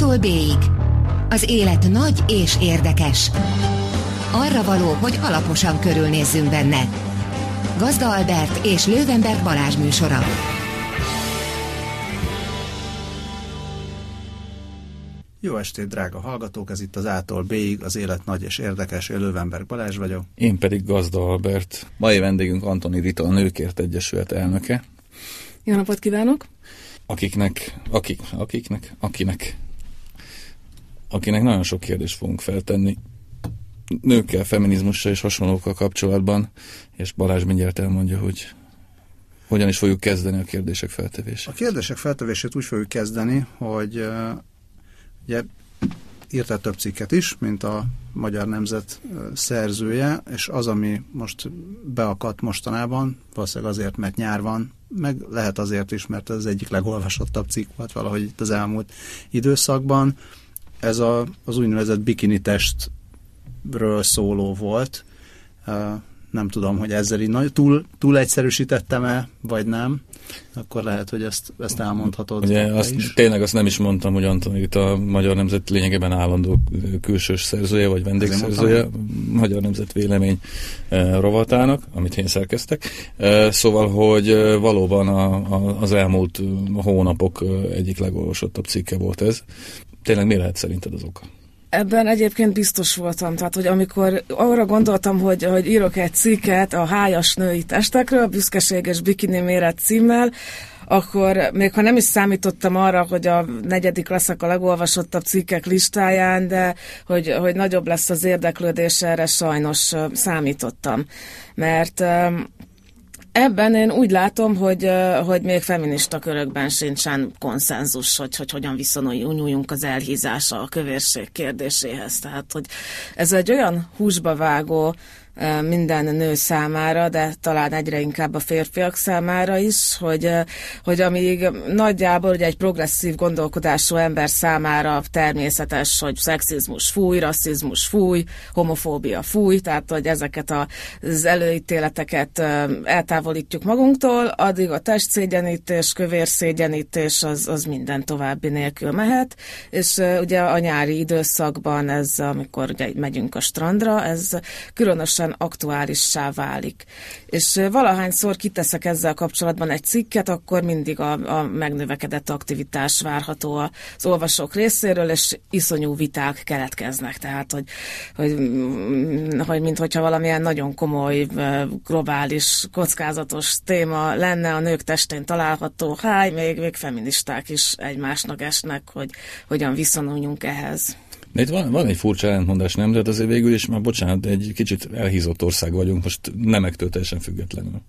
A-tól B-ig. Az élet nagy és érdekes. Arra való, hogy alaposan körülnézzünk benne. Gazda Albert és Lővenberg Balázs műsora. Jó estét, drága hallgatók! Ez itt az A-tól B-ig, az élet nagy és érdekes. Én Lővenberg Balázs vagyok. Én pedig Gazda Albert. Mai vendégünk Antoni Rita, a Nőkért Egyesület elnöke. Jó napot kívánok! Akiknek, akik, akiknek, akinek, akinek nagyon sok kérdést fogunk feltenni nőkkel, feminizmussal és hasonlókkal kapcsolatban, és Balázs mindjárt elmondja, hogy hogyan is fogjuk kezdeni a kérdések feltevését. A kérdések feltevését úgy fogjuk kezdeni, hogy ugye írtál több cikket is, mint a Magyar Nemzet szerzője, és az, ami most beakadt mostanában, valószínűleg azért, mert nyár van, meg lehet azért is, mert ez az egyik legolvasottabb cikk volt valahogy itt az elmúlt időszakban. Ez a, az úgynevezett bikini testről szóló volt. Nem tudom, hogy ezzel így nagy, túl, túl egyszerűsítettem-e, vagy nem akkor lehet, hogy ezt, ezt elmondhatod. Ugye azt, is. tényleg azt nem is mondtam, hogy Anton itt a Magyar Nemzet lényegében állandó külsős szerzője, vagy vendégszerzője, Magyar Nemzet vélemény rovatának, amit én szerkeztek. Szóval, hogy valóban a, a, az elmúlt hónapok egyik legolvasottabb cikke volt ez. Tényleg mi lehet szerinted az oka? Ebben egyébként biztos voltam, tehát hogy amikor arra gondoltam, hogy, hogy írok egy cikket a hájas női testekről, büszkeséges bikini méret címmel, akkor még ha nem is számítottam arra, hogy a negyedik leszek a legolvasottabb cikkek listáján, de hogy, hogy nagyobb lesz az érdeklődés, erre sajnos számítottam. Mert Ebben én úgy látom, hogy, hogy még feminista körökben sincsen konszenzus, hogy, hogy hogyan viszonyuljunk az elhízása a kövérség kérdéséhez. Tehát, hogy ez egy olyan húsba vágó minden nő számára, de talán egyre inkább a férfiak számára is, hogy, hogy amíg nagyjából ugye egy progresszív gondolkodású ember számára természetes, hogy szexizmus fúj, rasszizmus fúj, homofóbia fúj, tehát hogy ezeket az előítéleteket eltávolítjuk magunktól, addig a testszégyenítés, kövérszégyenítés az, az minden további nélkül mehet, és ugye a nyári időszakban ez, amikor ugye megyünk a strandra, ez különösen teljesen aktuálissá válik. És valahányszor kiteszek ezzel kapcsolatban egy cikket, akkor mindig a, a megnövekedett aktivitás várható az olvasók részéről, és iszonyú viták keletkeznek. Tehát, hogy, hogy, hogy minthogyha valamilyen nagyon komoly, globális, kockázatos téma lenne a nők testén található, háj, még, még feministák is egymásnak esnek, hogy hogyan viszonuljunk ehhez. De itt van, van egy furcsa ellentmondás, nem? Tehát azért végül is, már bocsánat, egy kicsit elhízott ország vagyunk, most nemektől teljesen függetlenül.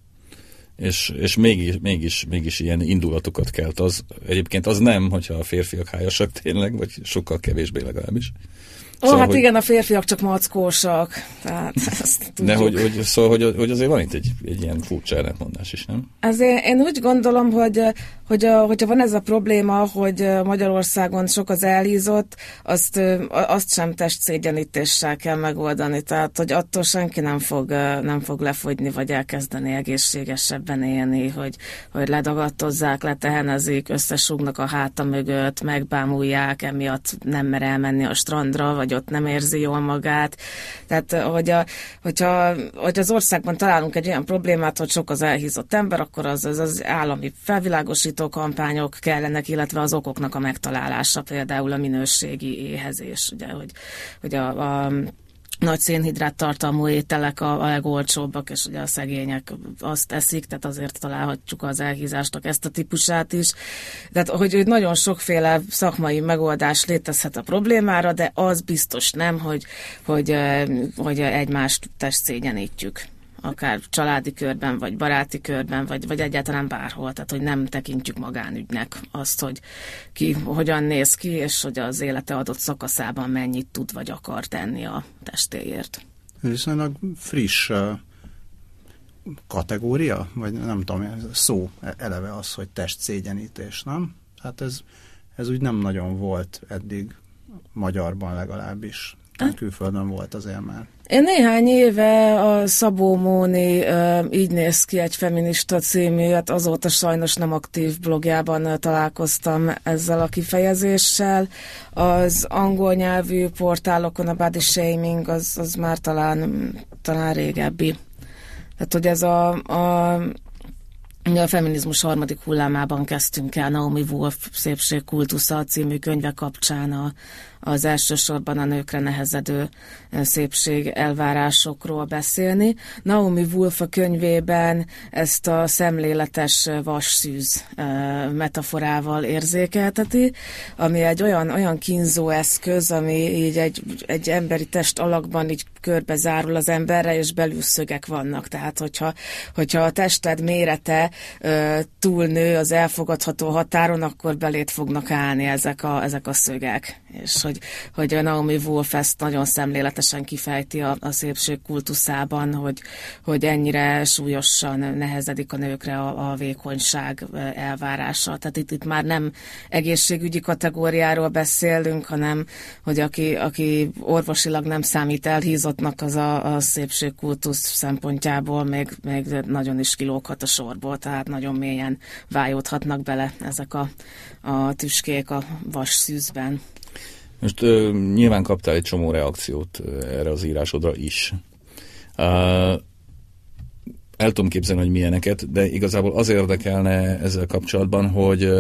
És, és mégis, mégis, mégis ilyen indulatokat kelt az. Egyébként az nem, hogyha a férfiak hájasak tényleg, vagy sokkal kevésbé legalábbis. Ó, szóval, hát hogy... igen, a férfiak csak mackósak. Tehát ezt De hogy, hogy, szóval, hogy, hogy azért van itt egy, egy ilyen furcsa ellentmondás is, nem? Azért én úgy gondolom, hogy, hogy a, hogyha van ez a probléma, hogy Magyarországon sok az elhízott, azt, azt sem testszégyenítéssel kell megoldani. Tehát, hogy attól senki nem fog, nem fog lefogyni, vagy elkezdeni egészségesebben élni, hogy, hogy ledagadtozzák, letehenezik, összesugnak a háta mögött, megbámulják, emiatt nem mer elmenni a strandra, vagy ott nem érzi jól magát. Tehát, hogy, a, hogyha, hogy az országban találunk egy olyan problémát, hogy sok az elhízott ember, akkor az, az, az állami felvilágosító kampányok kellenek, illetve az okoknak a megtalálása, például a minőségi éhezés, ugye, hogy, hogy a, a nagy szénhidrát tartalmú ételek a, a legolcsóbbak, és ugye a szegények azt eszik, tehát azért találhatjuk az elhízásnak ezt a típusát is. Tehát, hogy, nagyon sokféle szakmai megoldás létezhet a problémára, de az biztos nem, hogy, hogy, hogy egymást testszégyenítjük akár családi körben, vagy baráti körben, vagy, vagy egyáltalán bárhol. Tehát, hogy nem tekintjük magánügynek azt, hogy ki hogyan néz ki, és hogy az élete adott szakaszában mennyit tud vagy akar tenni a testéért. Viszonylag friss kategória, vagy nem tudom, szó eleve az, hogy testszégyenítés, nem? Hát ez, ez úgy nem nagyon volt eddig magyarban legalábbis. Hát, külföldön volt azért már. Én néhány éve a Szabó Móni így néz ki egy feminista című, hát azóta sajnos nem aktív blogjában találkoztam ezzel a kifejezéssel. Az angol nyelvű portálokon a body shaming az, az már talán, talán régebbi. Tehát, hogy ez a, a a feminizmus harmadik hullámában kezdtünk el Naomi Wolf szépségkultusza című könyve kapcsán a, az elsősorban a nőkre nehezedő szépség elvárásokról beszélni. Naomi Wolf a könyvében ezt a szemléletes vasszűz metaforával érzékelteti, ami egy olyan, olyan kínzó eszköz, ami így egy, egy emberi test alakban így körbe zárul az emberre, és belül szögek vannak. Tehát, hogyha, hogyha a tested mérete túlnő az elfogadható határon, akkor belét fognak állni ezek a, ezek a szögek. És hogy, hogy Naomi Wolf ezt nagyon szemléletesen kifejti a, a szépség kultuszában, hogy, hogy ennyire súlyosan nehezedik a nőkre a, a vékonyság elvárása. Tehát itt, itt már nem egészségügyi kategóriáról beszélünk, hanem hogy aki, aki orvosilag nem számít elhízottnak, az a, a szépségkultusz szempontjából még, még nagyon is kilóghat a sorból, tehát nagyon mélyen vájódhatnak bele ezek a, a tüskék a vas szűzben. Most ö, nyilván kaptál egy csomó reakciót erre az írásodra is. Uh, el tudom képzelni, hogy milyeneket, de igazából az érdekelne ezzel kapcsolatban, hogy,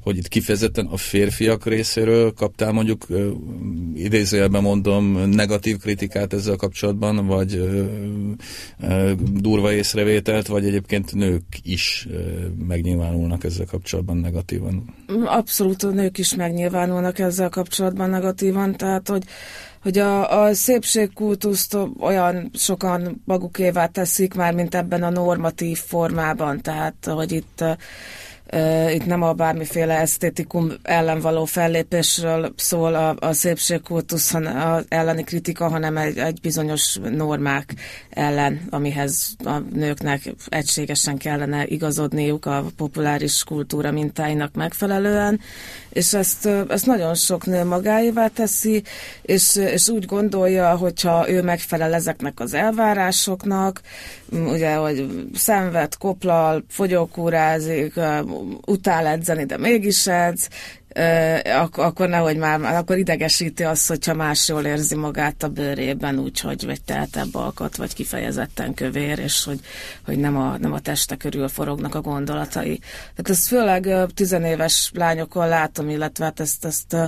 hogy itt kifejezetten a férfiak részéről kaptál mondjuk idézőjelben mondom negatív kritikát ezzel kapcsolatban, vagy durva észrevételt, vagy egyébként nők is megnyilvánulnak ezzel kapcsolatban negatívan? Abszolút a nők is megnyilvánulnak ezzel kapcsolatban negatívan, tehát hogy hogy a, a szépségkultuszt olyan sokan magukévá teszik már, mint ebben a normatív formában, tehát hogy itt itt nem a bármiféle esztétikum ellen való fellépésről szól a, a szépségkultusz a elleni kritika, hanem egy, egy bizonyos normák ellen, amihez a nőknek egységesen kellene igazodniuk a populáris kultúra mintáinak megfelelően, és ezt, ezt nagyon sok nő magáévá teszi, és, és úgy gondolja, hogyha ő megfelel ezeknek az elvárásoknak, ugye, hogy szenved, koplal, fogyókúrázik, utál edzeni, de mégis edz, ak- akkor nehogy már, akkor idegesíti azt, hogyha más jól érzi magát a bőrében, úgyhogy vagy tehetebb alkat, vagy kifejezetten kövér, és hogy, hogy nem, a, nem a teste körül forognak a gondolatai. Tehát ezt főleg tizenéves lányokon látom, illetve hát ezt, ezt Mm,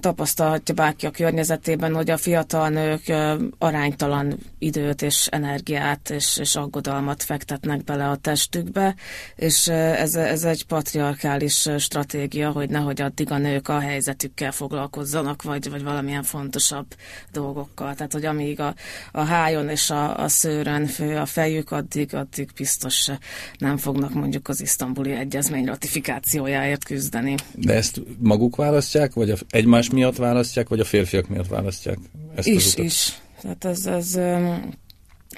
tapasztalhatja bárki a környezetében, hogy a fiatal nők aránytalan időt és energiát és, és aggodalmat fektetnek bele a testükbe, és ez, ez egy patriarkális stratégia, hogy nehogy addig a nők a helyzetükkel foglalkozzanak, vagy, vagy valamilyen fontosabb dolgokkal. Tehát, hogy amíg a, a hájon és a, a szőrön fő a fejük, addig, addig biztos nem fognak mondjuk az isztambuli egyezmény ratifikációjáért küzdeni. De ezt maguk választják, vagy a egymás miatt választják, vagy a férfiak miatt választják ezt is, az utat? Is, Tehát ez, ez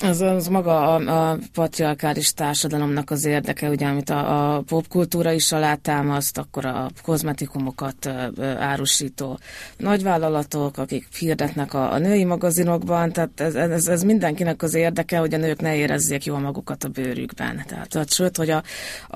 az, az maga a, a patriarkális társadalomnak az érdeke, ugye, amit a, a popkultúra is alátámaszt, akkor a kozmetikumokat ö, árusító nagyvállalatok, akik hirdetnek a, a női magazinokban, tehát ez, ez, ez mindenkinek az érdeke, hogy a nők ne érezzék jól magukat a bőrükben. Tehát, tehát sőt, hogy a,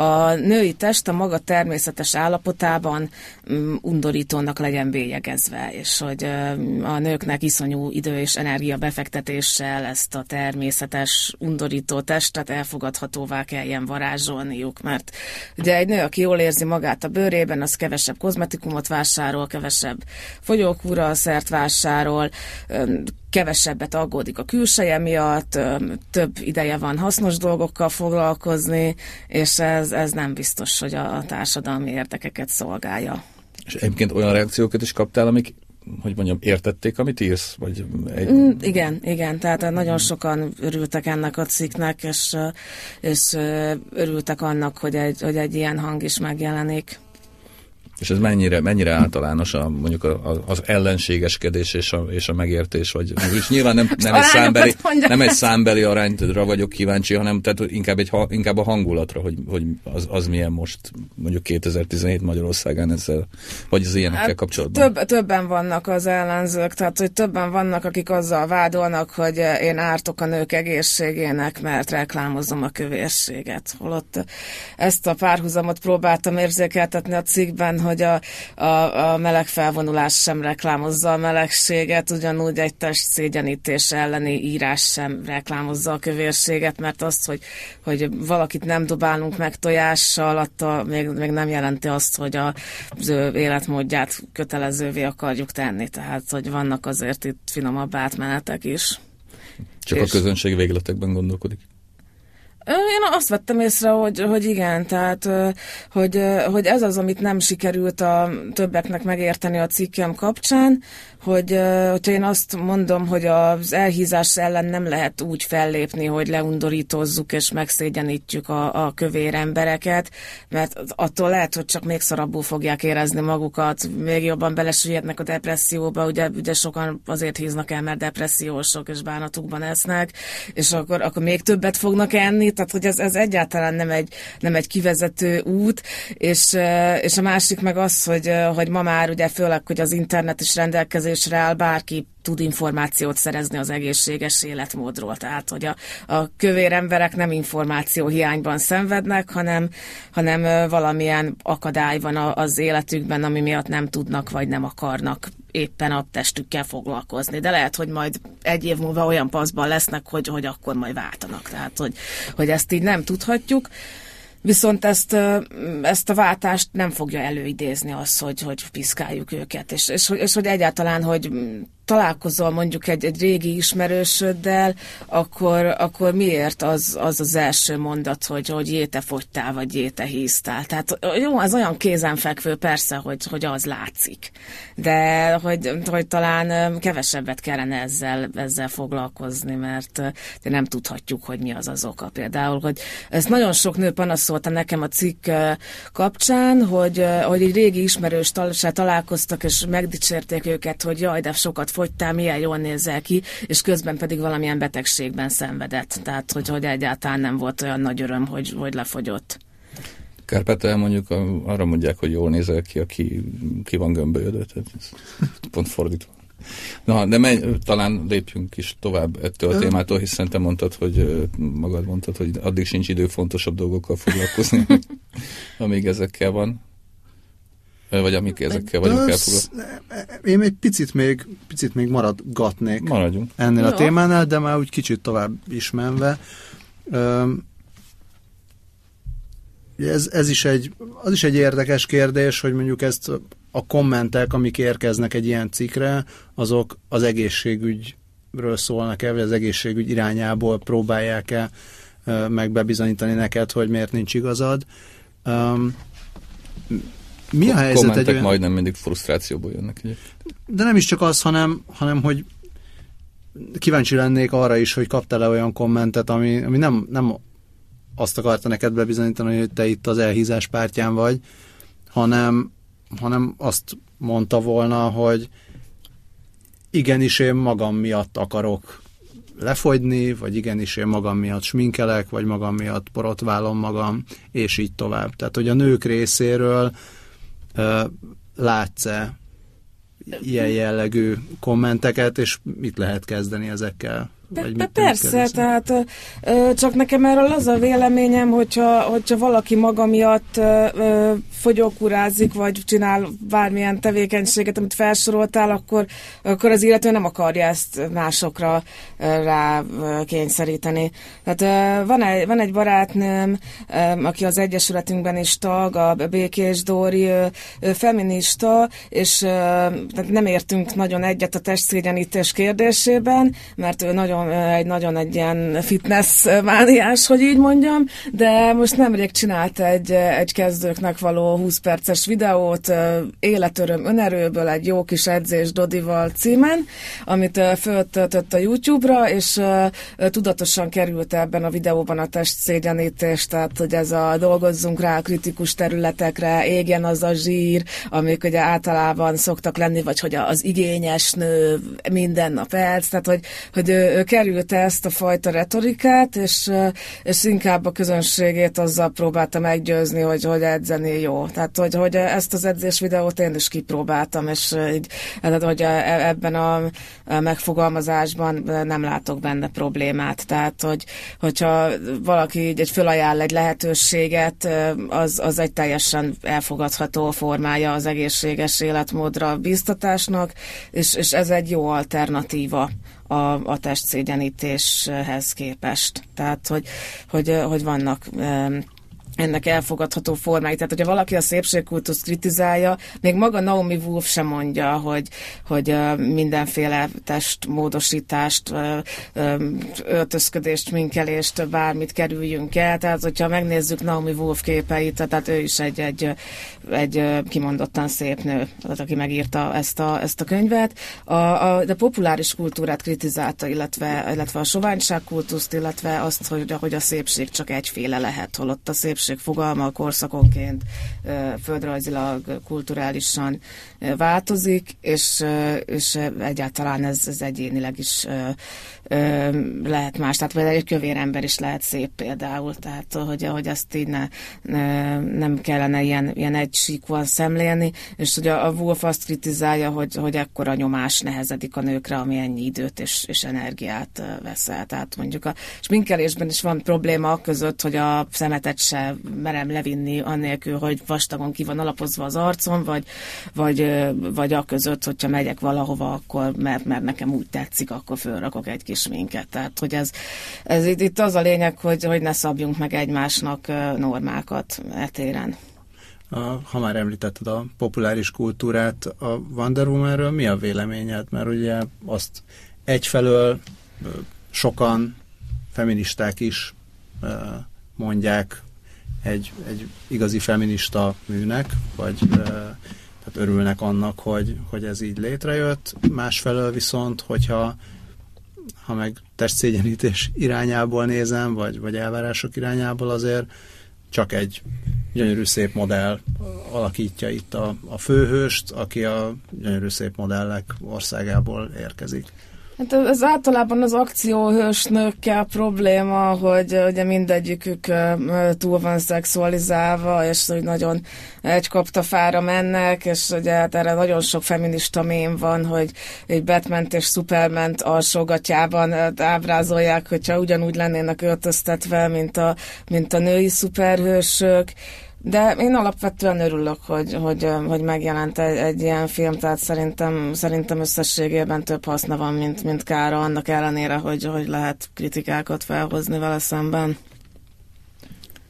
a női test a maga természetes állapotában um, undorítónak legyen bélyegezve, és hogy um, a nőknek iszonyú idő és energia befektetéssel ezt a természetes természetes, undorító testet elfogadhatóvá kelljen varázsolniuk, mert ugye egy nő, aki jól érzi magát a bőrében, az kevesebb kozmetikumot vásárol, kevesebb fogyókúra szert vásárol, kevesebbet aggódik a külseje miatt, több ideje van hasznos dolgokkal foglalkozni, és ez, ez nem biztos, hogy a társadalmi érdekeket szolgálja. És egyébként olyan reakciókat is kaptál, amik hogy mondjam, értették, amit írsz? Vagy egy... mm, igen, igen, tehát nagyon sokan örültek ennek a cikknek, és, és örültek annak, hogy egy, hogy egy ilyen hang is megjelenik. És ez mennyire, mennyire általános a, mondjuk a, a, az ellenségeskedés és a, és a megértés, vagy és nyilván nem, nem, egy számbeli, nem egy számbeli arányra vagyok kíváncsi, hanem tehát inkább, egy, inkább a hangulatra, hogy, hogy az, az milyen most mondjuk 2017 Magyarországán ezzel, vagy az ilyenekkel hát kapcsolatban. Több, többen vannak az ellenzők, tehát hogy többen vannak, akik azzal vádolnak, hogy én ártok a nők egészségének, mert reklámozom a kövérséget. Holott ezt a párhuzamot próbáltam érzékeltetni a cikkben, hogy a, a, a meleg felvonulás sem reklámozza a melegséget, ugyanúgy egy test szégyenítés elleni írás sem reklámozza a kövérséget, mert azt, hogy, hogy valakit nem dobálunk meg tojással, attól még, még nem jelenti azt, hogy az ő életmódját kötelezővé akarjuk tenni. Tehát, hogy vannak azért itt finomabb átmenetek is. Csak és... a közönség végletekben gondolkodik. Én azt vettem észre, hogy, hogy igen, tehát hogy, hogy ez az, amit nem sikerült a többeknek megérteni a cikkem kapcsán, hogy hogyha én azt mondom, hogy az elhízás ellen nem lehet úgy fellépni, hogy leundorítozzuk és megszégyenítjük a, a kövér embereket, mert attól lehet, hogy csak még szarabbul fogják érezni magukat, még jobban belesüllyednek a depresszióba, ugye, ugye sokan azért híznak el, mert depressziósok és bánatukban esznek, és akkor, akkor még többet fognak enni, tehát hogy ez, ez egyáltalán nem egy, nem egy kivezető út, és, és a másik meg az, hogy, hogy ma már ugye főleg, hogy az internet is rendelkezés rendelkezésre áll, bárki tud információt szerezni az egészséges életmódról. Tehát, hogy a, a kövér emberek nem információ hiányban szenvednek, hanem, hanem valamilyen akadály van az életükben, ami miatt nem tudnak vagy nem akarnak éppen a testükkel foglalkozni. De lehet, hogy majd egy év múlva olyan paszban lesznek, hogy, hogy akkor majd váltanak. Tehát, hogy, hogy ezt így nem tudhatjuk. Viszont ezt, ezt a váltást nem fogja előidézni az, hogy, hogy piszkáljuk őket, és, és, és hogy egyáltalán, hogy találkozol mondjuk egy, egy régi ismerősöddel, akkor, akkor miért az, az az első mondat, hogy, hogy jéte fogytál, vagy jéte híztál. Tehát jó, az olyan kézenfekvő persze, hogy, hogy az látszik. De hogy, hogy talán kevesebbet kellene ezzel, ezzel foglalkozni, mert de nem tudhatjuk, hogy mi az az oka. Például, hogy ez nagyon sok nő panaszolta nekem a cikk kapcsán, hogy, hogy egy régi ismerős találkoztak, és megdicsérték őket, hogy jaj, de sokat fogytál, milyen jól nézel ki, és közben pedig valamilyen betegségben szenvedett. Tehát, hogy, hogy egyáltalán nem volt olyan nagy öröm, hogy, hogy lefogyott. Kárpátal mondjuk arra mondják, hogy jól nézel ki, aki ki van gömbölyödő, tehát ez pont fordítva. Na, de menj, talán lépjünk is tovább ettől a témától, hiszen te mondtad, hogy magad mondtad, hogy addig sincs idő fontosabb dolgokkal foglalkozni, amíg ezekkel van. Vagy amik ezekkel vagyunk elfoglalva? Én egy picit még, picit még maradgatnék Maradjunk. ennél Jó. a témánál, de már úgy kicsit tovább is menve. Ez, ez is egy, az is egy érdekes kérdés, hogy mondjuk ezt a kommentek, amik érkeznek egy ilyen cikkre, azok az egészségügyről szólnak-e, vagy az egészségügy irányából próbálják-e meg bebizonyítani neked, hogy miért nincs igazad. Um, mi a helyzet Kommentek egy olyan... majdnem mindig frusztrációból jönnek. Egyébként. De nem is csak az, hanem, hanem hogy kíváncsi lennék arra is, hogy kaptál-e olyan kommentet, ami, ami nem, nem azt akarta neked bebizonyítani, hogy te itt az elhízás pártján vagy, hanem, hanem azt mondta volna, hogy igenis én magam miatt akarok lefogyni, vagy igenis én magam miatt sminkelek, vagy magam miatt borotválom magam, és így tovább. Tehát, hogy a nők részéről látsz-e ilyen jellegű kommenteket, és mit lehet kezdeni ezekkel? Vagy mit persze, tehát ö, csak nekem erről az a véleményem, hogyha, hogyha valaki maga miatt ö, fogyókurázik, vagy csinál bármilyen tevékenységet, amit felsoroltál, akkor, akkor az illető nem akarja ezt másokra rá kényszeríteni. Tehát van, egy, van egy barátnőm, aki az Egyesületünkben is tag, a Békés Dóri, feminista, és nem értünk nagyon egyet a testszégyenítés kérdésében, mert ő nagyon egy nagyon egy ilyen fitness mániás, hogy így mondjam, de most nemrég csinált egy, egy kezdőknek való 20 perces videót, életöröm önerőből egy jó kis edzés Dodival címen, amit föltöltött a YouTube-ra, és tudatosan került ebben a videóban a test szégyenítés, tehát hogy ez a dolgozzunk rá a kritikus területekre, égjen az a zsír, amik ugye általában szoktak lenni, vagy hogy az igényes nő minden nap elsz, tehát hogy, hogy ő, ő kerülte ezt a fajta retorikát, és, és inkább a közönségét azzal próbálta meggyőzni, hogy, hogy edzeni jó. Tehát, hogy, hogy ezt az edzés videót én is kipróbáltam, és így, tehát, hogy e, ebben a megfogalmazásban nem látok benne problémát. Tehát, hogy, hogyha valaki így egy fölajánl egy lehetőséget, az, az egy teljesen elfogadható formája az egészséges életmódra biztatásnak, és, és ez egy jó alternatíva a, a testszégyenítéshez képest. Tehát, hogy, hogy, hogy vannak ennek elfogadható formái. Tehát, hogyha valaki a szépségkultuszt kritizálja, még maga Naomi Wolf sem mondja, hogy, hogy mindenféle testmódosítást, öltözködést, minkelést, bármit kerüljünk el. Tehát, hogyha megnézzük Naomi Wolf képeit, tehát ő is egy, egy, egy kimondottan szép nő, tehát, aki megírta ezt a, ezt a könyvet. A, a, de populáris kultúrát kritizálta, illetve, illetve a soványságkultuszt, illetve azt, hogy, hogy a szépség csak egyféle lehet, holott a szépség közösség fogalma korszakonként földrajzilag, kulturálisan változik, és, és egyáltalán ez, ez egyénileg is lehet más. Tehát például egy kövér ember is lehet szép például, tehát hogy, hogy azt így ne, ne, nem kellene ilyen, ilyen egysíkúan szemlélni, és hogy a, a Wolf azt kritizálja, hogy, hogy ekkora nyomás nehezedik a nőkre, ami ennyi időt és, és energiát veszel. Tehát mondjuk a sminkelésben is van probléma között, hogy a szemetet se merem levinni annélkül, hogy vastagon ki van alapozva az arcom, vagy, vagy, vagy a között, hogyha megyek valahova, akkor mert, mert nekem úgy tetszik, akkor fölrakok egy kis minket. Tehát, hogy ez, ez itt, itt az a lényeg, hogy, hogy ne szabjunk meg egymásnak normákat etéren. Ha már említetted a populáris kultúrát, a Wonder Womanről mi a véleményed? Mert ugye azt egyfelől sokan feministák is mondják egy, egy igazi feminista műnek, vagy tehát örülnek annak, hogy, hogy ez így létrejött. Másfelől viszont, hogyha ha meg testszégyenítés irányából nézem, vagy, vagy elvárások irányából azért csak egy gyönyörű szép modell alakítja itt a, a főhőst, aki a gyönyörű szép modellek országából érkezik. Hát ez általában az akcióhősnőkkel probléma, hogy ugye mindegyikük túl van szexualizálva, és hogy nagyon egy kaptafára mennek, és ugye hát erre nagyon sok feminista mém van, hogy egy batman és superman alsógatjában ábrázolják, hogyha ugyanúgy lennének öltöztetve, mint a, mint a női szuperhősök, de én alapvetően örülök, hogy, hogy, hogy megjelent egy, egy ilyen film, tehát szerintem, szerintem összességében több haszna van, mint, mint kára, annak ellenére, hogy, hogy lehet kritikákat felhozni vele szemben.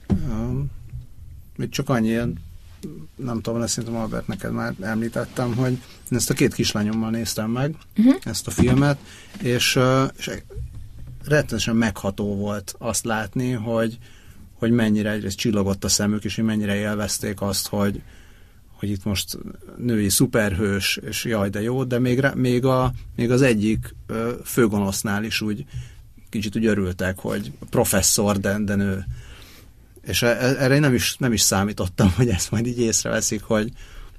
Um, még csak annyi, nem tudom, ezt szerintem Albert neked már említettem, hogy én ezt a két kislányommal néztem meg, uh-huh. ezt a filmet, és, és rettenetesen megható volt azt látni, hogy, hogy mennyire egyrészt csillogott a szemük, és hogy mennyire élvezték azt, hogy, hogy itt most női szuperhős, és jaj, de jó, de még, még, a, még az egyik főgonosznál is úgy kicsit úgy örültek, hogy professzor, de, de nő. És e, e, erre én nem is, nem is számítottam, hogy ezt majd így észreveszik, hogy,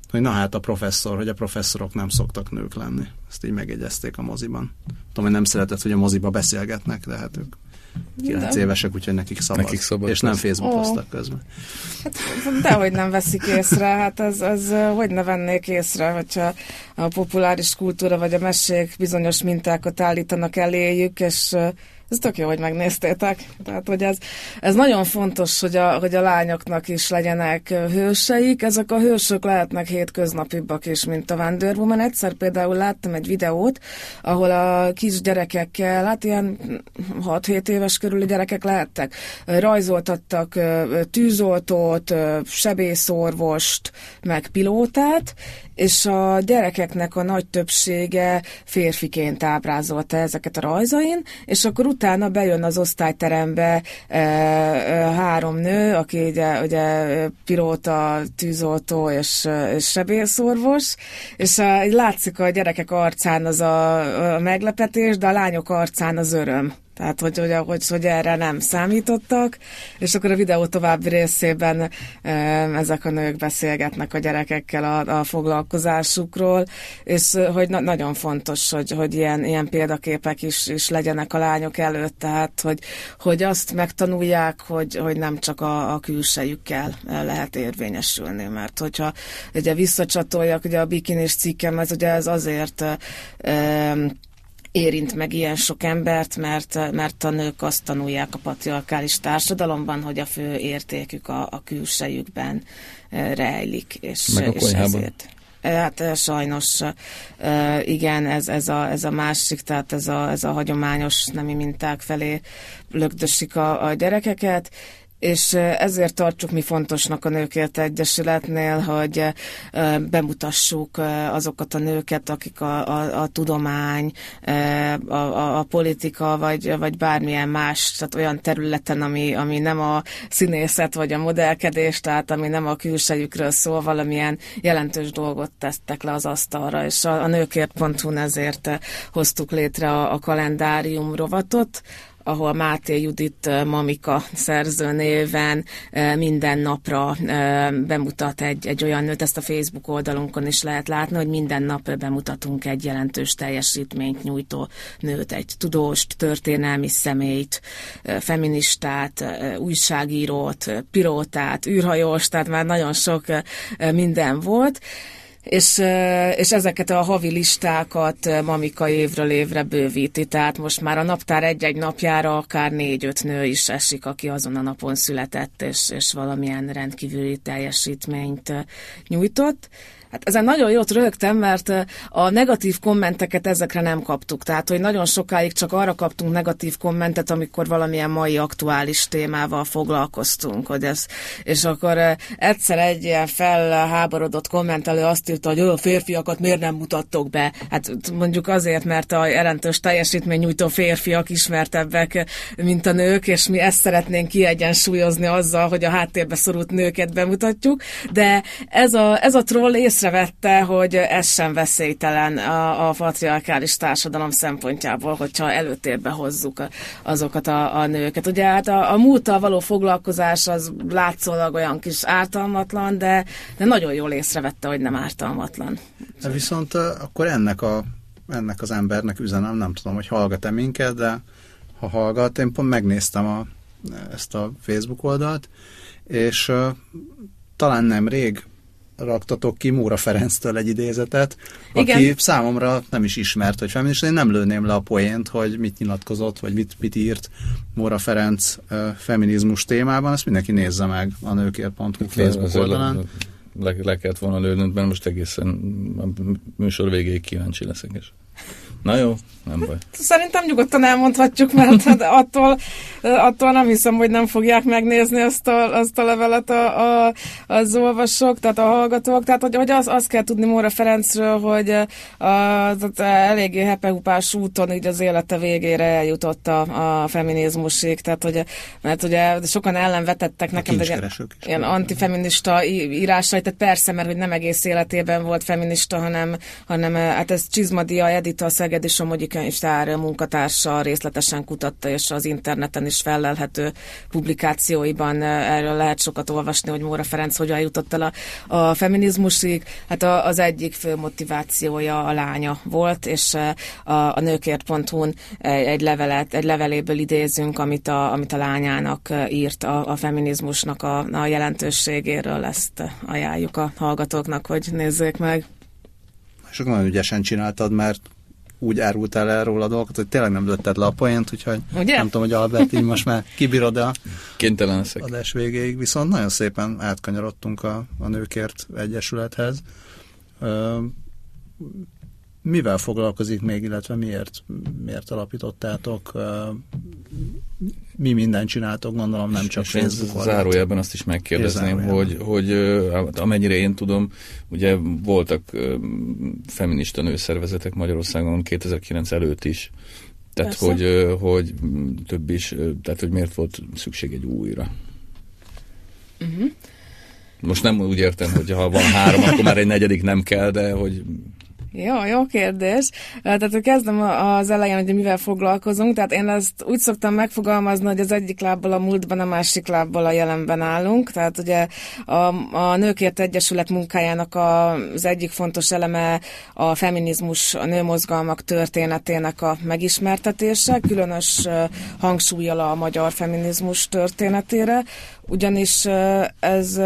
hogy na hát a professzor, hogy a professzorok nem szoktak nők lenni. Ezt így megjegyezték a moziban. Tudom, hogy nem szeretett, hogy a moziba beszélgetnek, de hát ők 9 évesek, úgyhogy nekik szabad. Nekik szabad és nem Facebookoztak oh. közben. Hát, dehogy nem veszik észre, hát ez, ez hogy ne vennék észre, hogyha a populáris kultúra vagy a mesék bizonyos mintákat állítanak eléjük, és Ez tök jó, hogy megnéztétek. Tehát, hogy ez, ez nagyon fontos, hogy a, hogy a lányoknak is legyenek hőseik. Ezek a hősök lehetnek hétköznapibbak is, mint a Wonder Woman. Egyszer például láttam egy videót, ahol a kis gyerekekkel, hát ilyen 6-7 éves körüli gyerekek lehettek, rajzoltattak tűzoltót, sebészorvost, meg pilótát, és a gyerekeknek a nagy többsége férfiként ábrázolta ezeket a rajzain, és akkor utána bejön az osztályterembe e, e, három nő, aki ugye, ugye pilóta, tűzoltó és, és sebészorvos, és a, látszik a gyerekek arcán az a, a meglepetés, de a lányok arcán az öröm. Tehát, hogy, hogy, hogy, hogy erre nem számítottak, és akkor a videó további részében e, ezek a nők beszélgetnek a gyerekekkel a, a foglalkozásukról, és hogy na, nagyon fontos, hogy, hogy ilyen, ilyen példaképek is, is legyenek a lányok előtt, tehát, hogy, hogy azt megtanulják, hogy, hogy nem csak a, a külsejükkel lehet érvényesülni, mert hogyha ugye visszacsatoljak, ugye a bikinis cikkem, ez ugye ez azért e, érint meg ilyen sok embert, mert, mert a nők azt tanulják a patriarkális társadalomban, hogy a fő értékük a, a külsejükben eh, rejlik. És, meg a és ezért. Eh, hát eh, sajnos igen, ez, ez, a, ez a másik, tehát ez a, ez a hagyományos nemi minták felé lögdösik a, a gyerekeket, és ezért tartjuk mi fontosnak a Nőkért Egyesületnél, hogy bemutassuk azokat a nőket, akik a, a, a tudomány, a, a, a politika, vagy, vagy bármilyen más, tehát olyan területen, ami, ami nem a színészet, vagy a modellkedés, tehát ami nem a külsejükről szól, valamilyen jelentős dolgot tesztek le az asztalra, és a, a nőkért.hu ezért hoztuk létre a, a kalendárium rovatot, ahol Máté Judit Mamika szerzőnéven minden napra bemutat egy, egy olyan nőt, ezt a Facebook oldalunkon is lehet látni, hogy minden nap bemutatunk egy jelentős teljesítményt nyújtó nőt, egy tudóst, történelmi személyt, feministát, újságírót, pilótát, űrhajóst, tehát már nagyon sok minden volt és, és ezeket a havi listákat Mamika évről évre bővíti, tehát most már a naptár egy-egy napjára akár négy-öt nő is esik, aki azon a napon született, és, és valamilyen rendkívüli teljesítményt nyújtott. Hát ezen nagyon jót rögtem, mert a negatív kommenteket ezekre nem kaptuk. Tehát, hogy nagyon sokáig csak arra kaptunk negatív kommentet, amikor valamilyen mai aktuális témával foglalkoztunk. Hogy ez, és akkor egyszer egy ilyen felháborodott kommentelő azt írta, hogy a férfiakat miért nem mutattok be. Hát mondjuk azért, mert a jelentős teljesítmény nyújtó férfiak ismertebbek, mint a nők, és mi ezt szeretnénk kiegyensúlyozni azzal, hogy a háttérbe szorult nőket bemutatjuk. De ez a, ez a troll ész észrevette, hogy ez sem veszélytelen a, a patriarkális társadalom szempontjából, hogyha előtérbe hozzuk azokat a, a nőket. Ugye hát a, a múlttal való foglalkozás az látszólag olyan kis ártalmatlan, de, de nagyon jól észrevette, hogy nem ártalmatlan. De viszont akkor ennek, a, ennek az embernek üzenem, nem tudom, hogy hallgat-e minket, de ha hallgat, én pont megnéztem a, ezt a Facebook oldalt, és uh, talán nem rég raktatok ki Móra Ferenctől egy idézetet, Igen. aki számomra nem is ismert, hogy feminista. Én nem lőném le a poént, hogy mit nyilatkozott, vagy mit, mit írt Móra Ferenc uh, feminizmus témában. Ezt mindenki nézze meg a nőkért.hu Facebook oldalán. Le, le kellett volna lőnöd, mert most egészen a műsor végéig kíváncsi leszek. És Na jó, nem baj. Szerintem nyugodtan elmondhatjuk, mert hát attól, attól nem hiszem, hogy nem fogják megnézni azt a, azt a levelet a, a, az olvasók, tehát a hallgatók. Tehát, hogy, hogy az, azt kell tudni Móra Ferencről, hogy az, az eléggé hepehupás úton így az élete végére eljutott a, a feminizmusig. Tehát, hogy, mert ugye sokan ellenvetettek nekem ilyen, ilyen antifeminista írásai, tehát persze, mert hogy nem egész életében volt feminista, hanem, hanem hát ez Csizmadia Edita Szegedi Somogyi Könyvtár munkatársa részletesen kutatta, és az interneten is fellelhető publikációiban erről lehet sokat olvasni, hogy Móra Ferenc hogyan jutott el a, a feminizmusig. Hát a, az egyik fő motivációja a lánya volt, és a, a nőkért.hu-n egy levelet, egy leveléből idézünk, amit a, amit a lányának írt a, a feminizmusnak a, a jelentőségéről. Ezt ajánljuk a hallgatóknak, hogy nézzék meg. És akkor nagyon ügyesen csináltad, mert úgy árultál el róla a dolgokat, hogy tényleg nem lőtted le a poént, úgyhogy Ugye? nem tudom, hogy Albert így most már kibírod a Kénytelen leszek. adás végéig, viszont nagyon szépen átkanyarodtunk a, a Nőkért Egyesülethez. Ö, mivel foglalkozik még, illetve miért, miért alapítottátok? Mi mindent csináltok, gondolom nem csak És Facebook oldalt. zárójelben azt is megkérdezném, hogy, hogy ö, amennyire én tudom, ugye voltak feminista nőszervezetek Magyarországon 2009 előtt is. Tehát, Persze. hogy, hogy több is, tehát, hogy miért volt szükség egy újra. Uh-huh. Most nem úgy értem, hogy ha van három, akkor már egy negyedik nem kell, de hogy Jó, jó kérdés. Tehát kezdem az elején, hogy mivel foglalkozunk. Tehát én ezt úgy szoktam megfogalmazni, hogy az egyik lábbal a múltban, a másik lábbal a jelenben állunk. Tehát ugye a, a Nőkért Egyesület munkájának a, az egyik fontos eleme a feminizmus, a nőmozgalmak történetének a megismertetése, különös hangsúlyjal a magyar feminizmus történetére, ugyanis ez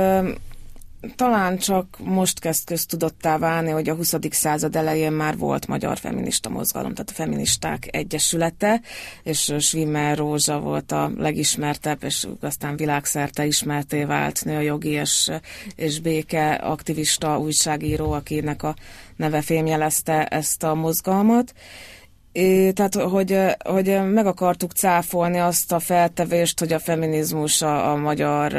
talán csak most kezd köztudottá válni, hogy a 20. század elején már volt magyar feminista mozgalom, tehát a Feministák Egyesülete, és Schwimmer Rózsa volt a legismertebb, és aztán világszerte ismerté vált nőjogi és, és béke aktivista újságíró, akinek a neve fémjelezte ezt a mozgalmat. Tehát, hogy, hogy meg akartuk cáfolni azt a feltevést, hogy a feminizmus a, a magyar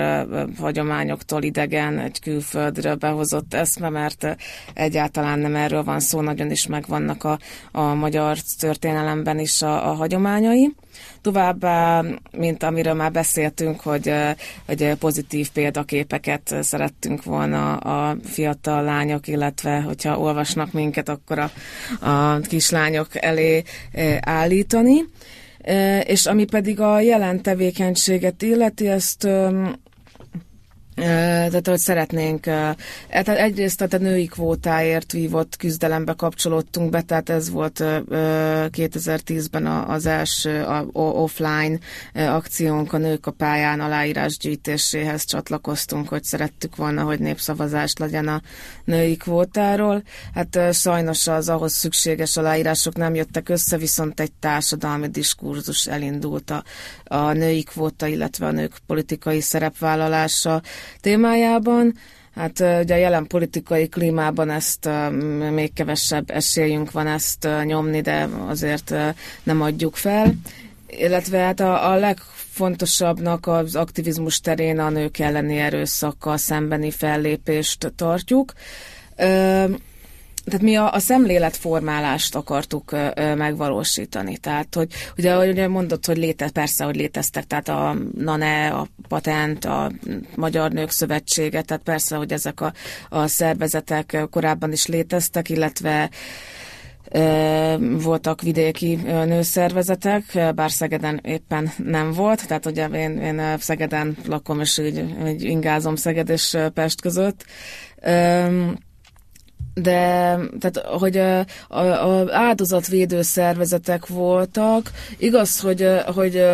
hagyományoktól idegen, egy külföldről behozott eszme, mert egyáltalán nem erről van szó, nagyon is megvannak a, a magyar történelemben is a, a hagyományai. Továbbá, mint amiről már beszéltünk, hogy, hogy pozitív példaképeket szerettünk volna a fiatal lányok, illetve hogyha olvasnak minket, akkor a, a kislányok elé állítani. És ami pedig a jelen tevékenységet illeti, ezt Tehát, hogy szeretnénk, tehát egyrészt tehát a női kvótáért vívott küzdelembe kapcsolódtunk be, tehát ez volt ö, ö, 2010-ben a- az első offline akciónk a nők a pályán aláírás gyűjtéséhez csatlakoztunk, hogy szerettük volna, hogy népszavazást legyen a női kvótáról. Hát sajnos az ahhoz szükséges aláírások nem jöttek össze, viszont egy társadalmi diskurzus elindult a, a női kvóta, illetve a nők politikai szerepvállalása témájában. Hát ugye a jelen politikai klímában ezt még kevesebb esélyünk van ezt nyomni, de azért nem adjuk fel. Illetve hát a, a legfontosabbnak az aktivizmus terén a nők elleni erőszakkal szembeni fellépést tartjuk. Tehát mi a, a szemléletformálást akartuk ö, ö, megvalósítani. Tehát, hogy ugye, ugye mondott, hogy léte, persze, hogy léteztek, tehát a NANE, a Patent, a Magyar Nők Szövetsége, tehát persze, hogy ezek a, a szervezetek korábban is léteztek, illetve voltak vidéki nőszervezetek, bár Szegeden éppen nem volt, tehát ugye én, én Szegeden lakom, és így, így ingázom Szeged és Pest között. De tehát, hogy a, a áldozatvédő szervezetek voltak, igaz, hogy, hogy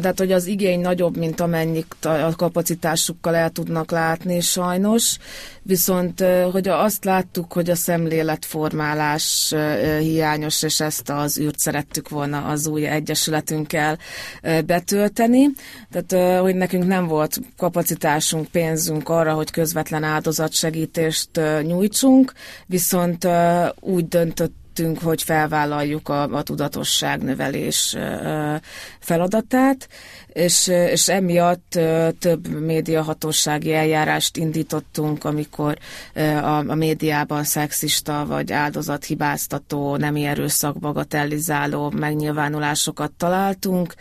tehát, hogy az igény nagyobb, mint amennyit a kapacitásukkal el tudnak látni, sajnos. Viszont, hogy azt láttuk, hogy a szemléletformálás hiányos, és ezt az űrt szerettük volna az új egyesületünkkel betölteni. Tehát, hogy nekünk nem volt kapacitásunk, pénzünk arra, hogy közvetlen áldozatsegítést nyújtsunk, viszont úgy döntött döntöttünk, hogy felvállaljuk a, a tudatosságnövelés feladatát, és, és emiatt több médiahatósági eljárást indítottunk, amikor a, a médiában szexista vagy áldozathibáztató, nemi erőszak bagatellizáló megnyilvánulásokat találtunk,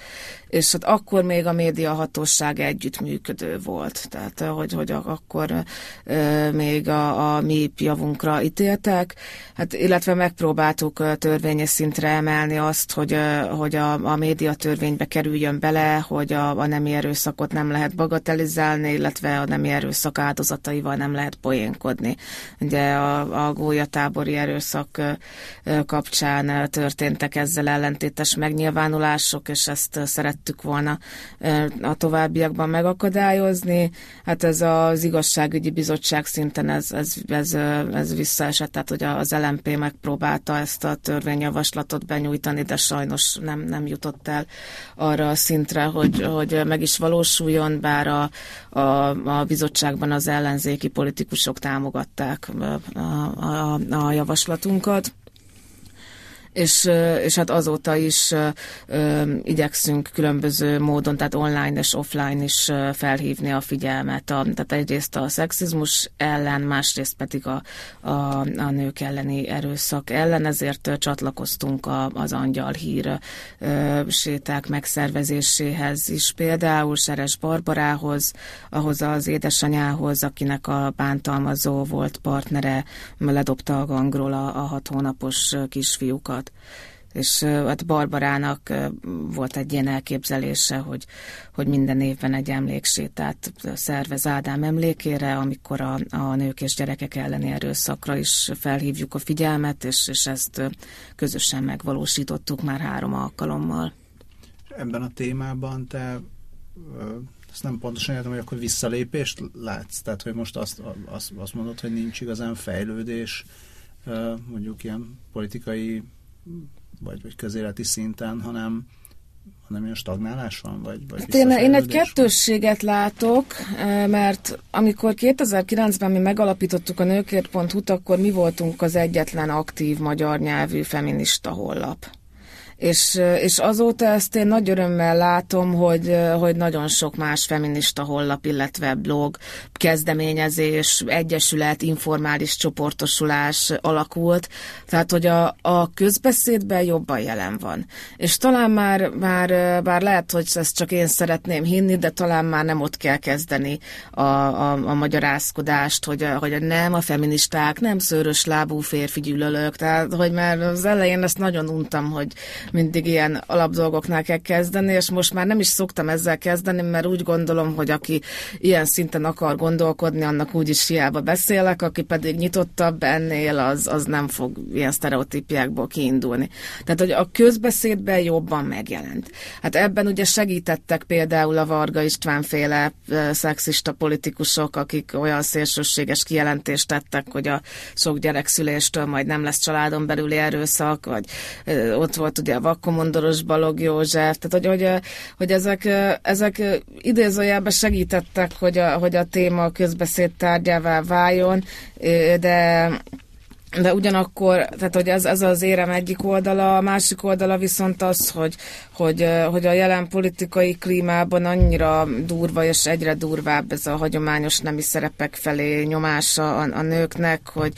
és hát akkor még a médiahatóság együttműködő volt, tehát hogy, hogy akkor még a, a mi javunkra ítéltek, hát illetve megpróbáltuk törvényes szintre emelni azt, hogy, hogy a, a médiatörvénybe kerüljön bele, hogy a, a nemi erőszakot nem lehet bagatelizálni, illetve a nemi erőszak áldozataival nem lehet poénkodni. Ugye a, a gólyatábori erőszak kapcsán történtek ezzel ellentétes megnyilvánulások, és ezt szeret szerettük volna a továbbiakban megakadályozni. Hát ez az igazságügyi bizottság szinten ez, ez, ez, ez visszaesett, tehát hogy az LMP megpróbálta próbálta ezt a törvényjavaslatot benyújtani, de sajnos nem, nem jutott el arra a szintre, hogy, hogy meg is valósuljon, bár a, a, a bizottságban az ellenzéki politikusok támogatták a, a, a javaslatunkat és, és hát azóta is igyekszünk különböző módon, tehát online és offline is felhívni a figyelmet. A, tehát egyrészt a szexizmus ellen, másrészt pedig a, a, a nők elleni erőszak ellen, ezért csatlakoztunk a, az angyal hír séták megszervezéséhez is, például Seres Barbarához, ahhoz az édesanyához, akinek a bántalmazó volt partnere, ledobta a gangról a, a hat hónapos kisfiúkat dolgokat. És hát Barbarának volt egy ilyen elképzelése, hogy, hogy minden évben egy emléksétát szervez Ádám emlékére, amikor a, a nők és gyerekek elleni erőszakra is felhívjuk a figyelmet, és, és ezt közösen megvalósítottuk már három alkalommal. Ebben a témában te ezt nem pontosan értem, hogy akkor visszalépést látsz? Tehát, hogy most azt, azt, azt mondod, hogy nincs igazán fejlődés mondjuk ilyen politikai vagy, vagy közéleti szinten, hanem hanem ilyen stagnálás van? Vagy, vagy hát én, én egy kettősséget látok, eh, mert amikor 2009-ben mi megalapítottuk a nőkért.hu-t, akkor mi voltunk az egyetlen aktív magyar nyelvű feminista hollap és, és azóta ezt én nagy örömmel látom, hogy, hogy nagyon sok más feminista hollap, illetve blog, kezdeményezés, egyesület, informális csoportosulás alakult, tehát hogy a, a közbeszédben jobban jelen van. És talán már, már bár lehet, hogy ezt csak én szeretném hinni, de talán már nem ott kell kezdeni a, a, a magyarázkodást, hogy, hogy nem a feministák, nem szőrös lábú férfi gyűlölők, tehát hogy már az elején ezt nagyon untam, hogy mindig ilyen alapdolgoknál kell kezdeni, és most már nem is szoktam ezzel kezdeni, mert úgy gondolom, hogy aki ilyen szinten akar gondolkodni, annak úgyis hiába beszélek, aki pedig nyitottabb ennél, az, az nem fog ilyen sztereotípiákból kiindulni. Tehát, hogy a közbeszédben jobban megjelent. Hát ebben ugye segítettek például a Varga István féle szexista politikusok, akik olyan szélsőséges kijelentést tettek, hogy a sok gyerekszüléstől majd nem lesz családon belüli erőszak, vagy ott volt ugye a vakkomondoros Balog József, tehát hogy, hogy, hogy ezek, ezek idézőjelben segítettek, hogy a, hogy a téma közbeszéd tárgyává váljon, de de ugyanakkor, tehát hogy ez, ez az érem egyik oldala, a másik oldala viszont az, hogy, hogy, hogy a jelen politikai klímában annyira durva és egyre durvább ez a hagyományos nemi szerepek felé nyomása a, a nőknek, hogy,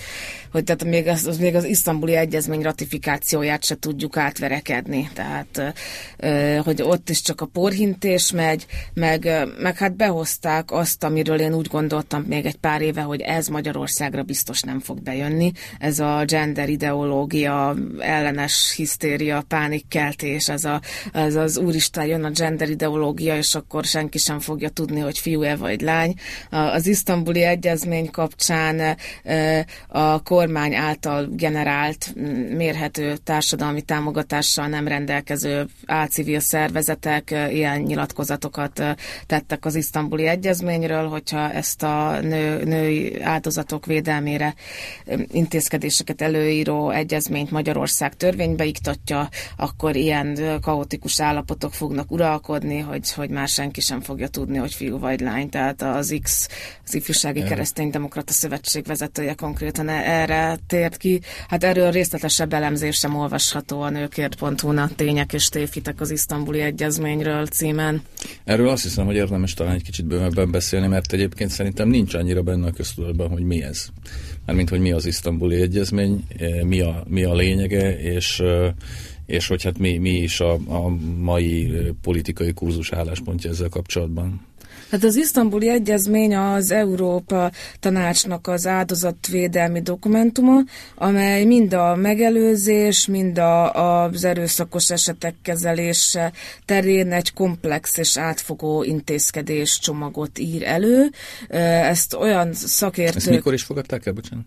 hogy tehát még az, az, még az isztambuli egyezmény ratifikációját se tudjuk átverekedni. Tehát, hogy ott is csak a porhintés megy, meg, meg hát behozták azt, amiről én úgy gondoltam még egy pár éve, hogy ez Magyarországra biztos nem fog bejönni. Ez a gender ideológia, ellenes hisztéria, pánikkeltés, ez, a, ez az úristen jön a gender ideológia, és akkor senki sem fogja tudni, hogy fiú-e vagy lány. Az isztambuli egyezmény kapcsán a kor kormány által generált, mérhető társadalmi támogatással nem rendelkező álcivil szervezetek ilyen nyilatkozatokat tettek az isztambuli egyezményről, hogyha ezt a nő, női áldozatok védelmére intézkedéseket előíró egyezményt Magyarország törvénybe iktatja, akkor ilyen kaotikus állapotok fognak uralkodni, hogy, hogy már senki sem fogja tudni, hogy fiú vagy lány. Tehát az X, az Ifjúsági Kereszténydemokrata Szövetség vezetője konkrétan erre erre tért ki. Hát erről részletesebb elemzés sem olvasható a nőkért.hu-n a tények és tévhitek az isztambuli egyezményről címen. Erről azt hiszem, hogy érdemes talán egy kicsit bővebben beszélni, mert egyébként szerintem nincs annyira benne a köztudatban, hogy mi ez. Mármint, hogy mi az isztambuli egyezmény, eh, mi a, mi a lényege, és eh, és hogy hát mi, mi is a, a mai eh, politikai kurzus álláspontja ezzel kapcsolatban. Hát az isztambuli egyezmény az Európa tanácsnak az áldozatvédelmi dokumentuma, amely mind a megelőzés, mind a, az erőszakos esetek kezelése terén egy komplex és átfogó intézkedés csomagot ír elő. Ezt olyan szakértők... Ezt mikor is fogadták el, bocsánat?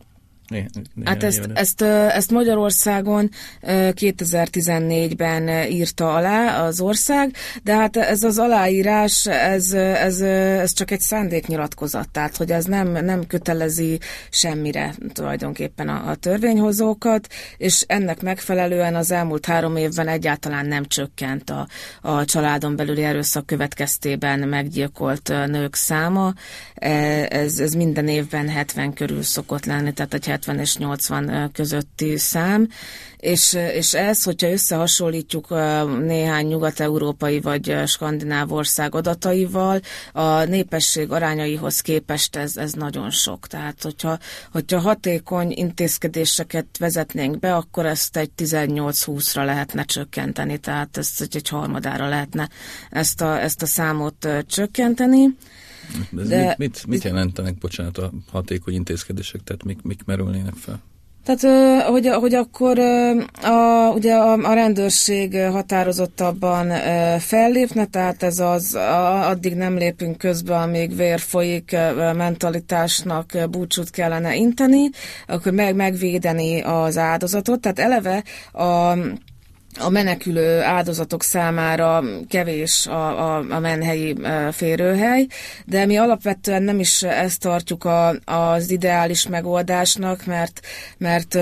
Hát ezt, ezt, ezt Magyarországon 2014-ben írta alá az ország, de hát ez az aláírás, ez, ez, ez csak egy szándéknyilatkozat, tehát hogy ez nem, nem kötelezi semmire tulajdonképpen a, a törvényhozókat, és ennek megfelelően az elmúlt három évben egyáltalán nem csökkent a, a családon belüli erőszak következtében meggyilkolt nők száma. E, ez, ez minden évben 70 körül szokott lenni, tehát egy 70 és 80 közötti szám, és, és ez, hogyha összehasonlítjuk néhány nyugat-európai vagy skandináv ország adataival, a népesség arányaihoz képest ez, ez nagyon sok. Tehát, hogyha, hogyha hatékony intézkedéseket vezetnénk be, akkor ezt egy 18-20-ra lehetne csökkenteni, tehát ezt egy, harmadára lehetne ezt a, ezt a számot csökkenteni. Ez De, mit, mit, mit jelentenek, bocsánat, a hatékony intézkedések, tehát mik, mik merülnének fel? Tehát, hogy, hogy akkor a, ugye a, a rendőrség határozottabban fellépne, tehát ez az, a, addig nem lépünk közbe, amíg vér folyik, mentalitásnak búcsút kellene inteni, akkor meg, megvédeni az áldozatot. Tehát eleve a a menekülő áldozatok számára kevés a, a, a menhelyi férőhely, de mi alapvetően nem is ezt tartjuk a, az ideális megoldásnak, mert, mert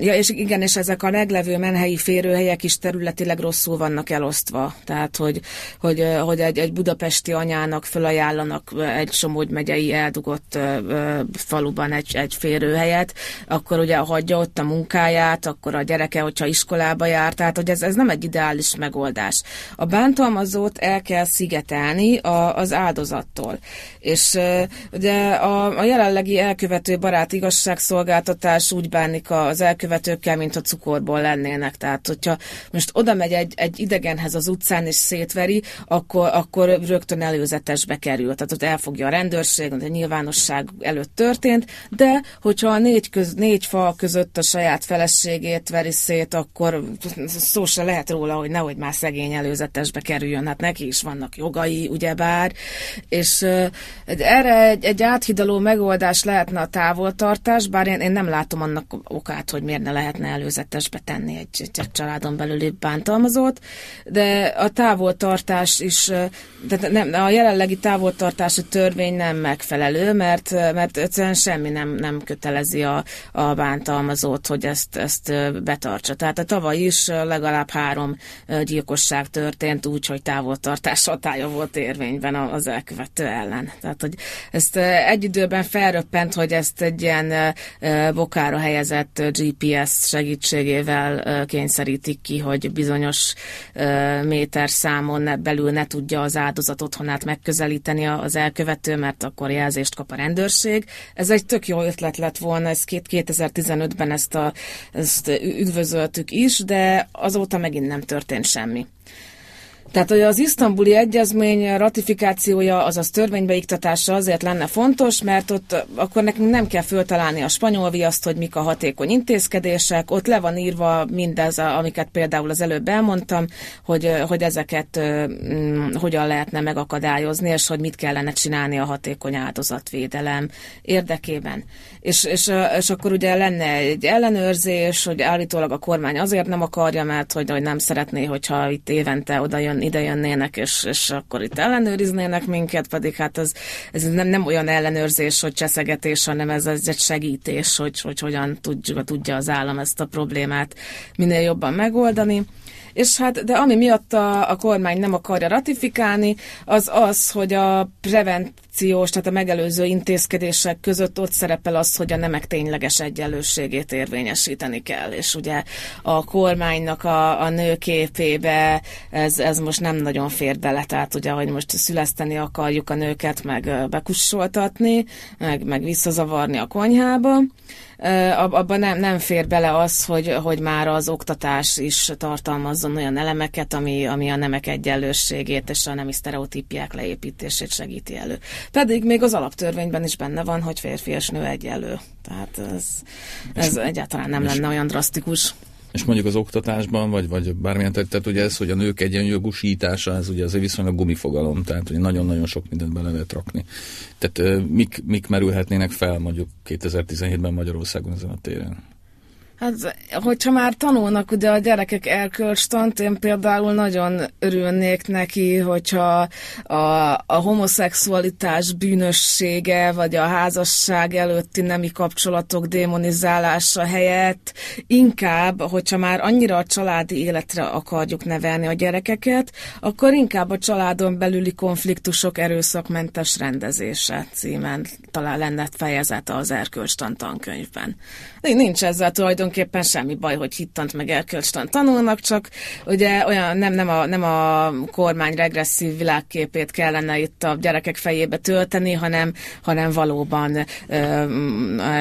ja, és igen, és ezek a leglevő menhelyi férőhelyek is területileg rosszul vannak elosztva. Tehát, hogy, hogy, hogy egy, egy budapesti anyának felajánlanak egy Somogy megyei eldugott faluban egy, egy férőhelyet, akkor ugye hagyja ott a munkáját, akkor a gyereke, hogyha iskolába jár, tehát hogy ez, ez nem egy ideális megoldás. A bántalmazót el kell szigetelni a, az áldozattól. És ugye a, a jelenlegi elkövető barát igazságszolgáltatás úgy bánik a az elkövetőkkel, mint a cukorból lennének. Tehát, hogyha most oda megy egy, egy idegenhez az utcán és szétveri, akkor, akkor rögtön előzetesbe kerül. Tehát ott elfogja a rendőrség, a nyilvánosság előtt történt, de hogyha a négy, köz, négy fal között a saját feleségét veri szét, akkor szó se lehet róla, hogy nehogy már szegény előzetesbe kerüljön. Hát neki is vannak jogai, ugyebár. És erre egy, egy áthidaló megoldás lehetne a távoltartás, bár én, én nem látom annak okát, okát, hogy miért ne lehetne előzetesbe tenni egy, egy családon belüli bántalmazót, de a távoltartás is, tehát nem, a jelenlegi távoltartási törvény nem megfelelő, mert, mert egyszerűen semmi nem, nem kötelezi a, a bántalmazót, hogy ezt, ezt betartsa. Tehát a tavaly is legalább három gyilkosság történt úgy, hogy távoltartás hatája volt érvényben az elkövető ellen. Tehát, hogy ezt egy időben felröppent, hogy ezt egy ilyen bokára helyezett GPS segítségével kényszerítik ki, hogy bizonyos méter számon belül ne tudja az áldozat otthonát megközelíteni az elkövető, mert akkor jelzést kap a rendőrség. Ez egy tök jó ötlet lett volna, ez 2015-ben ezt, a, ezt üdvözöltük is, de azóta megint nem történt semmi. Tehát, hogy az isztambuli egyezmény ratifikációja, azaz törvénybeiktatása azért lenne fontos, mert ott akkor nekünk nem kell föltalálni a spanyol viaszt, hogy mik a hatékony intézkedések, ott le van írva mindez, amiket például az előbb elmondtam, hogy, hogy ezeket hm, hogyan lehetne megakadályozni, és hogy mit kellene csinálni a hatékony áldozatvédelem érdekében. És, és, és akkor ugye lenne egy ellenőrzés, hogy állítólag a kormány azért nem akarja, mert hogy, hogy nem szeretné, hogyha itt évente oda jön ide jönnének, és, és akkor itt ellenőriznének minket, pedig hát ez, ez nem, nem olyan ellenőrzés, hogy cseszegetés, hanem ez, ez egy segítés, hogy, hogy hogyan tudja, tudja az állam ezt a problémát minél jobban megoldani. És hát, de ami miatt a, a kormány nem akarja ratifikálni, az az, hogy a prevenciós, tehát a megelőző intézkedések között ott szerepel az, hogy a nemek tényleges egyenlőségét érvényesíteni kell. És ugye a kormánynak a, a nőképébe ez, ez most nem nagyon fér bele, tehát ugye, hogy most szüleszteni akarjuk a nőket, meg bekussoltatni, meg, meg visszazavarni a konyhába abban nem, nem fér bele az, hogy, hogy már az oktatás is tartalmazzon olyan elemeket, ami, ami a nemek egyenlőségét és a nemi sztereotípiák leépítését segíti elő. Pedig még az alaptörvényben is benne van, hogy férfi és nő egyenlő. Tehát ez, ez egyáltalán nem lenne olyan drasztikus. És mondjuk az oktatásban, vagy, vagy bármilyen, tehát, tehát ugye ez, hogy a nők egyenjogosítása, ez ugye azért viszonylag gumifogalom, tehát hogy nagyon-nagyon sok mindent bele lehet rakni. Tehát mik, mik merülhetnének fel mondjuk 2017-ben Magyarországon ezen a téren? Hát, hogyha már tanulnak ugye a gyerekek erkölcstant, én például nagyon örülnék neki, hogyha a, a homoszexualitás bűnössége, vagy a házasság előtti nemi kapcsolatok démonizálása helyett inkább, hogyha már annyira a családi életre akarjuk nevelni a gyerekeket, akkor inkább a családon belüli konfliktusok erőszakmentes rendezése címen talán lenne fejezete az erkölcstan tankönyvben. Nincs ezzel tulajdonképpen semmi baj, hogy hittant meg erkölcstan tanulnak, csak ugye olyan nem, nem, a, nem a kormány regresszív világképét kellene itt a gyerekek fejébe tölteni, hanem, hanem valóban ö,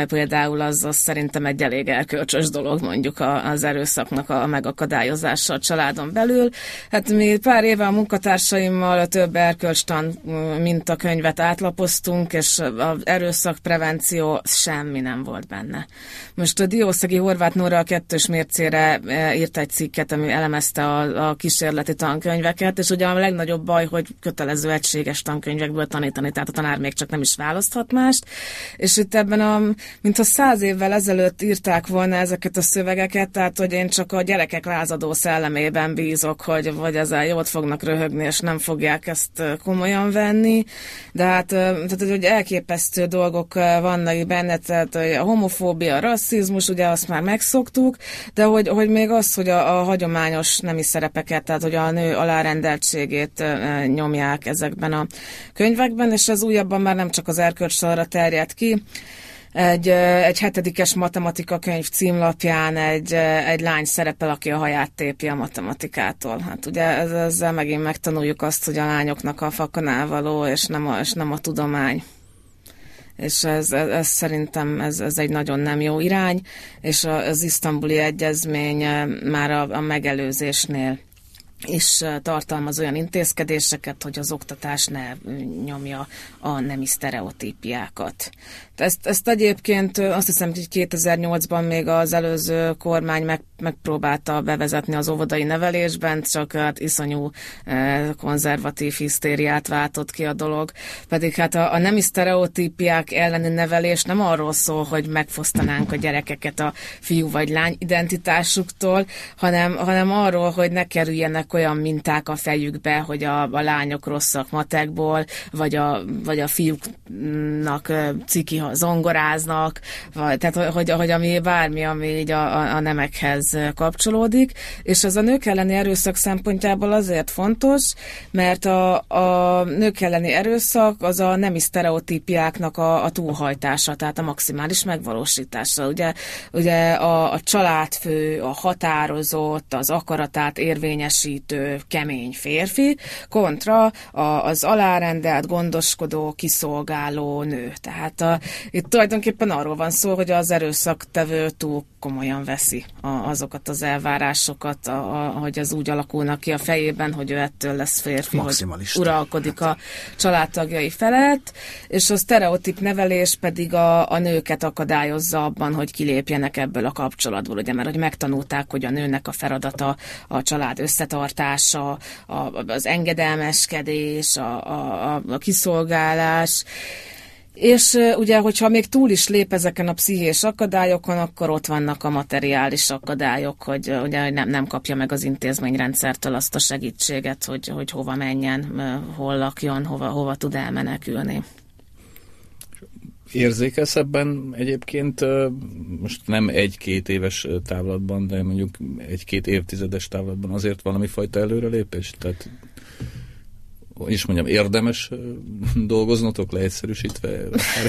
például az, az szerintem egy elég erkölcsös dolog mondjuk az erőszaknak a megakadályozása a családon belül. Hát mi pár éve a munkatársaimmal több erkölcstan mintakönyvet átlapoztunk, és az erőszakprevenció semmi nem volt benne. Most a Diószegi Horváth Nóra a kettős mércére e, írt egy cikket, ami elemezte a, a kísérleti tankönyveket, és ugye a legnagyobb baj, hogy kötelező egységes tankönyvekből tanítani, tehát a tanár még csak nem is választhat mást, és itt ebben a, mintha száz évvel ezelőtt írták volna ezeket a szövegeket, tehát hogy én csak a gyerekek lázadó szellemében bízok, hogy vagy ezzel jót fognak röhögni, és nem fogják ezt e, komolyan venni, de hát e, tehát, hogy elképesztő dolgok vannak benne, tehát a homofóbia, rassz rasszizmus, ugye azt már megszoktuk, de hogy, hogy még az, hogy a, a hagyományos nemi szerepeket, tehát hogy a nő alárendeltségét nyomják ezekben a könyvekben, és ez újabban már nem csak az erkölcsalra terjed ki, egy, egy hetedikes matematika könyv címlapján egy, egy lány szerepel, aki a haját tépi a matematikától. Hát ugye ezzel megint megtanuljuk azt, hogy a lányoknak a fakanál való, és nem a, és nem a tudomány és ez, ez, ez szerintem ez, ez egy nagyon nem jó irány, és az isztambuli egyezmény eh, már a, a megelőzésnél és tartalmaz olyan intézkedéseket, hogy az oktatás ne nyomja a nemi sztereotípiákat. Ezt, ezt egyébként azt hiszem, hogy 2008-ban még az előző kormány meg, megpróbálta bevezetni az óvodai nevelésben, csak hát iszonyú konzervatív hisztériát váltott ki a dolog. Pedig hát a, a nemi sztereotípiák elleni nevelés nem arról szól, hogy megfosztanánk a gyerekeket a fiú vagy lány identitásuktól, hanem, hanem arról, hogy ne kerüljenek olyan minták a fejükbe, hogy a, a lányok rosszak matekból, vagy a, vagy a fiúknak ciki, zongoráznak, vagy, tehát hogy, hogy ami bármi, ami így a, a, a nemekhez kapcsolódik, és az a nők elleni erőszak szempontjából azért fontos, mert a, a nők elleni erőszak az a nemi sztereotípiáknak a, a túlhajtása, tehát a maximális megvalósítása. Ugye, ugye a, a családfő, a határozott, az akaratát érvényesít, teljesítő, kemény férfi, kontra a, az alárendelt, gondoskodó, kiszolgáló nő. Tehát a, itt tulajdonképpen arról van szó, hogy az erőszaktevő túl komolyan veszi a, azokat az elvárásokat, a, a, hogy az úgy alakulnak ki a fejében, hogy ő ettől lesz férfi, hogy uralkodik a családtagjai felett, és a sztereotip nevelés pedig a, a nőket akadályozza abban, hogy kilépjenek ebből a kapcsolatból, ugye, mert hogy megtanulták, hogy a nőnek a feladata a család összetartása, a, az engedelmeskedés, a, a, a kiszolgálás, és ugye, hogyha még túl is lép ezeken a pszichés akadályokon, akkor ott vannak a materiális akadályok, hogy ugye nem, nem kapja meg az intézményrendszertől azt a segítséget, hogy, hogy hova menjen, hol lakjon, hova, hova tud elmenekülni. Érzékelsz ebben egyébként most nem egy-két éves távlatban, de mondjuk egy-két évtizedes távlatban azért valami fajta előrelépés? Tehát is mondjam, érdemes dolgoznotok leegyszerűsítve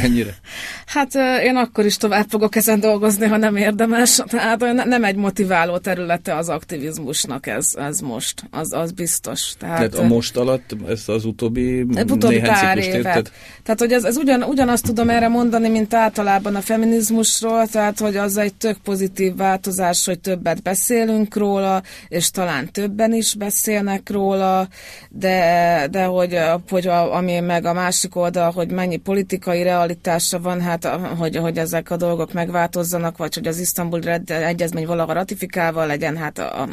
ennyire? Hát én akkor is tovább fogok ezen dolgozni, ha nem érdemes. Tehát nem egy motiváló területe az aktivizmusnak ez, ez most, az, az biztos. Tehát, Tehát a most alatt, ezt az utóbbi, utóbbi néhány pár évet. Érted? Tehát, hogy ez, ez ugyan, ugyanazt tudom erre mondani, mint általában a feminizmusról, tehát, hogy az egy tök pozitív változás, hogy többet beszélünk róla, és talán többen is beszélnek róla, de, de de hogy, hogy a, ami meg a másik oldal, hogy mennyi politikai realitása van, hát hogy, hogy ezek a dolgok megváltozzanak, vagy hogy az Isztambul egyezmény valaha ratifikálva legyen, hát a, a,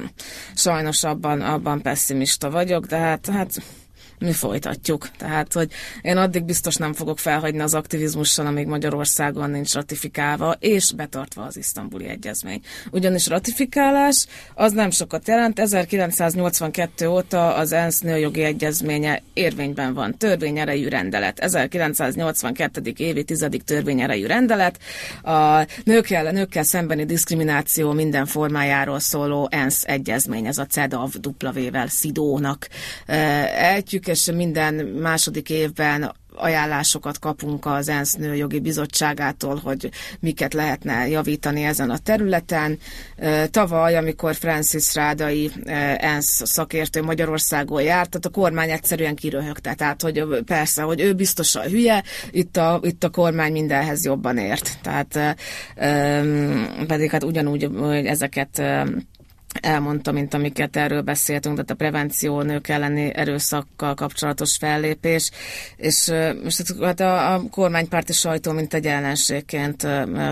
sajnos abban, abban pessimista vagyok, de hát, hát mi folytatjuk. Tehát, hogy én addig biztos nem fogok felhagyni az aktivizmussal, amíg Magyarországon nincs ratifikálva, és betartva az isztambuli egyezmény. Ugyanis ratifikálás az nem sokat jelent. 1982 óta az ENSZ nőjogi egyezménye érvényben van. Törvényerejű rendelet. 1982. évi tizedik törvényerejű rendelet. A nőkkel, nőkkel szembeni diszkrimináció minden formájáról szóló ENSZ egyezmény. Ez a CEDAV W-vel, SZIDónak ejtjük és minden második évben ajánlásokat kapunk az ENSZ Nőjogi Bizottságától, hogy miket lehetne javítani ezen a területen. Tavaly, amikor Francis Rádai ENSZ szakértő Magyarországon járt, tehát a kormány egyszerűen kiröhögte. Tehát, hogy persze, hogy ő biztos a hülye, itt a, itt a kormány mindenhez jobban ért. Tehát pedig hát ugyanúgy hogy ezeket elmondta, mint amiket erről beszéltünk, tehát a prevenció, nők elleni erőszakkal kapcsolatos fellépés, és most hát a, a kormánypárti sajtó mint egy ellenségként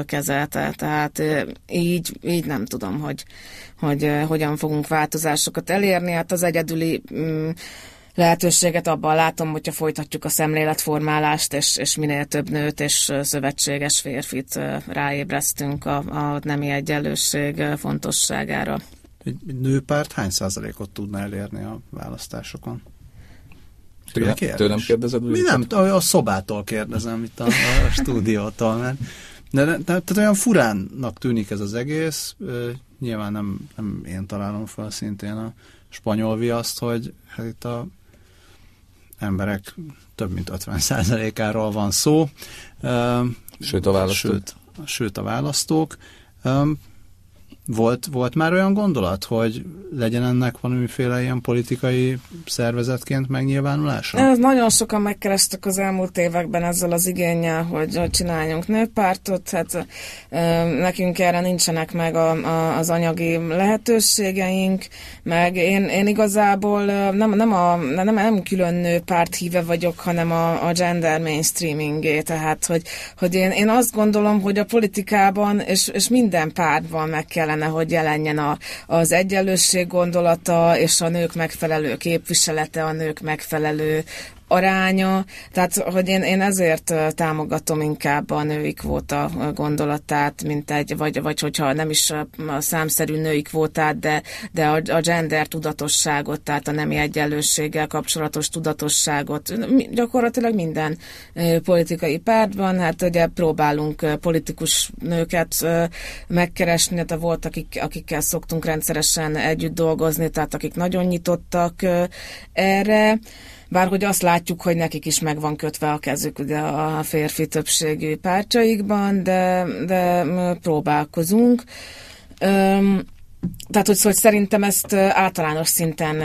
kezelte, tehát így, így nem tudom, hogy, hogy hogyan fogunk változásokat elérni, hát az egyedüli mm, lehetőséget abban látom, hogyha folytatjuk a szemléletformálást, és, és minél több nőt és szövetséges férfit ráébresztünk a, a nemi egyenlőség fontosságára. Egy, nőpárt hány százalékot tudna elérni a választásokon? Tőlem, tőlem kérdezed? Mi nem, a szobától kérdezem itt a, a stúdiótól, mert de, de, tehát olyan furánnak tűnik ez az egész, nyilván nem, nem én találom fel szintén a spanyol viaszt, hogy hát itt a emberek több mint 50%-áról van szó. Sőt a választók. Sőt, sőt a választók. Volt, volt már olyan gondolat, hogy legyen ennek valamiféle ilyen politikai szervezetként megnyilvánulása? Ez nagyon sokan megkerestek az elmúlt években ezzel az igényel, hogy, hogy csináljunk nőpártot. Hát nekünk erre nincsenek meg a, a, az anyagi lehetőségeink, meg én, én igazából nem, nem, a, nem, nem külön nőpárt híve vagyok, hanem a, a gender mainstreamingé. Tehát, hogy, hogy én, én azt gondolom, hogy a politikában és, és minden pártban meg kellene kellene, hogy jelenjen a, az egyenlőség gondolata és a nők megfelelő képviselete, a nők megfelelő aránya, tehát hogy én, én ezért támogatom inkább a női kvóta gondolatát, mint egy, vagy, vagy hogyha nem is a, számszerű női kvótát, de, de a, a gender tudatosságot, tehát a nemi egyenlőséggel kapcsolatos tudatosságot, gyakorlatilag minden politikai pártban, hát ugye próbálunk politikus nőket megkeresni, de volt, akik, akikkel szoktunk rendszeresen együtt dolgozni, tehát akik nagyon nyitottak erre, bár hogy azt látjuk, hogy nekik is meg van kötve a kezük ugye a férfi többségű pártjaikban, de, de próbálkozunk. Öm, tehát, hogy, hogy szerintem ezt általános szinten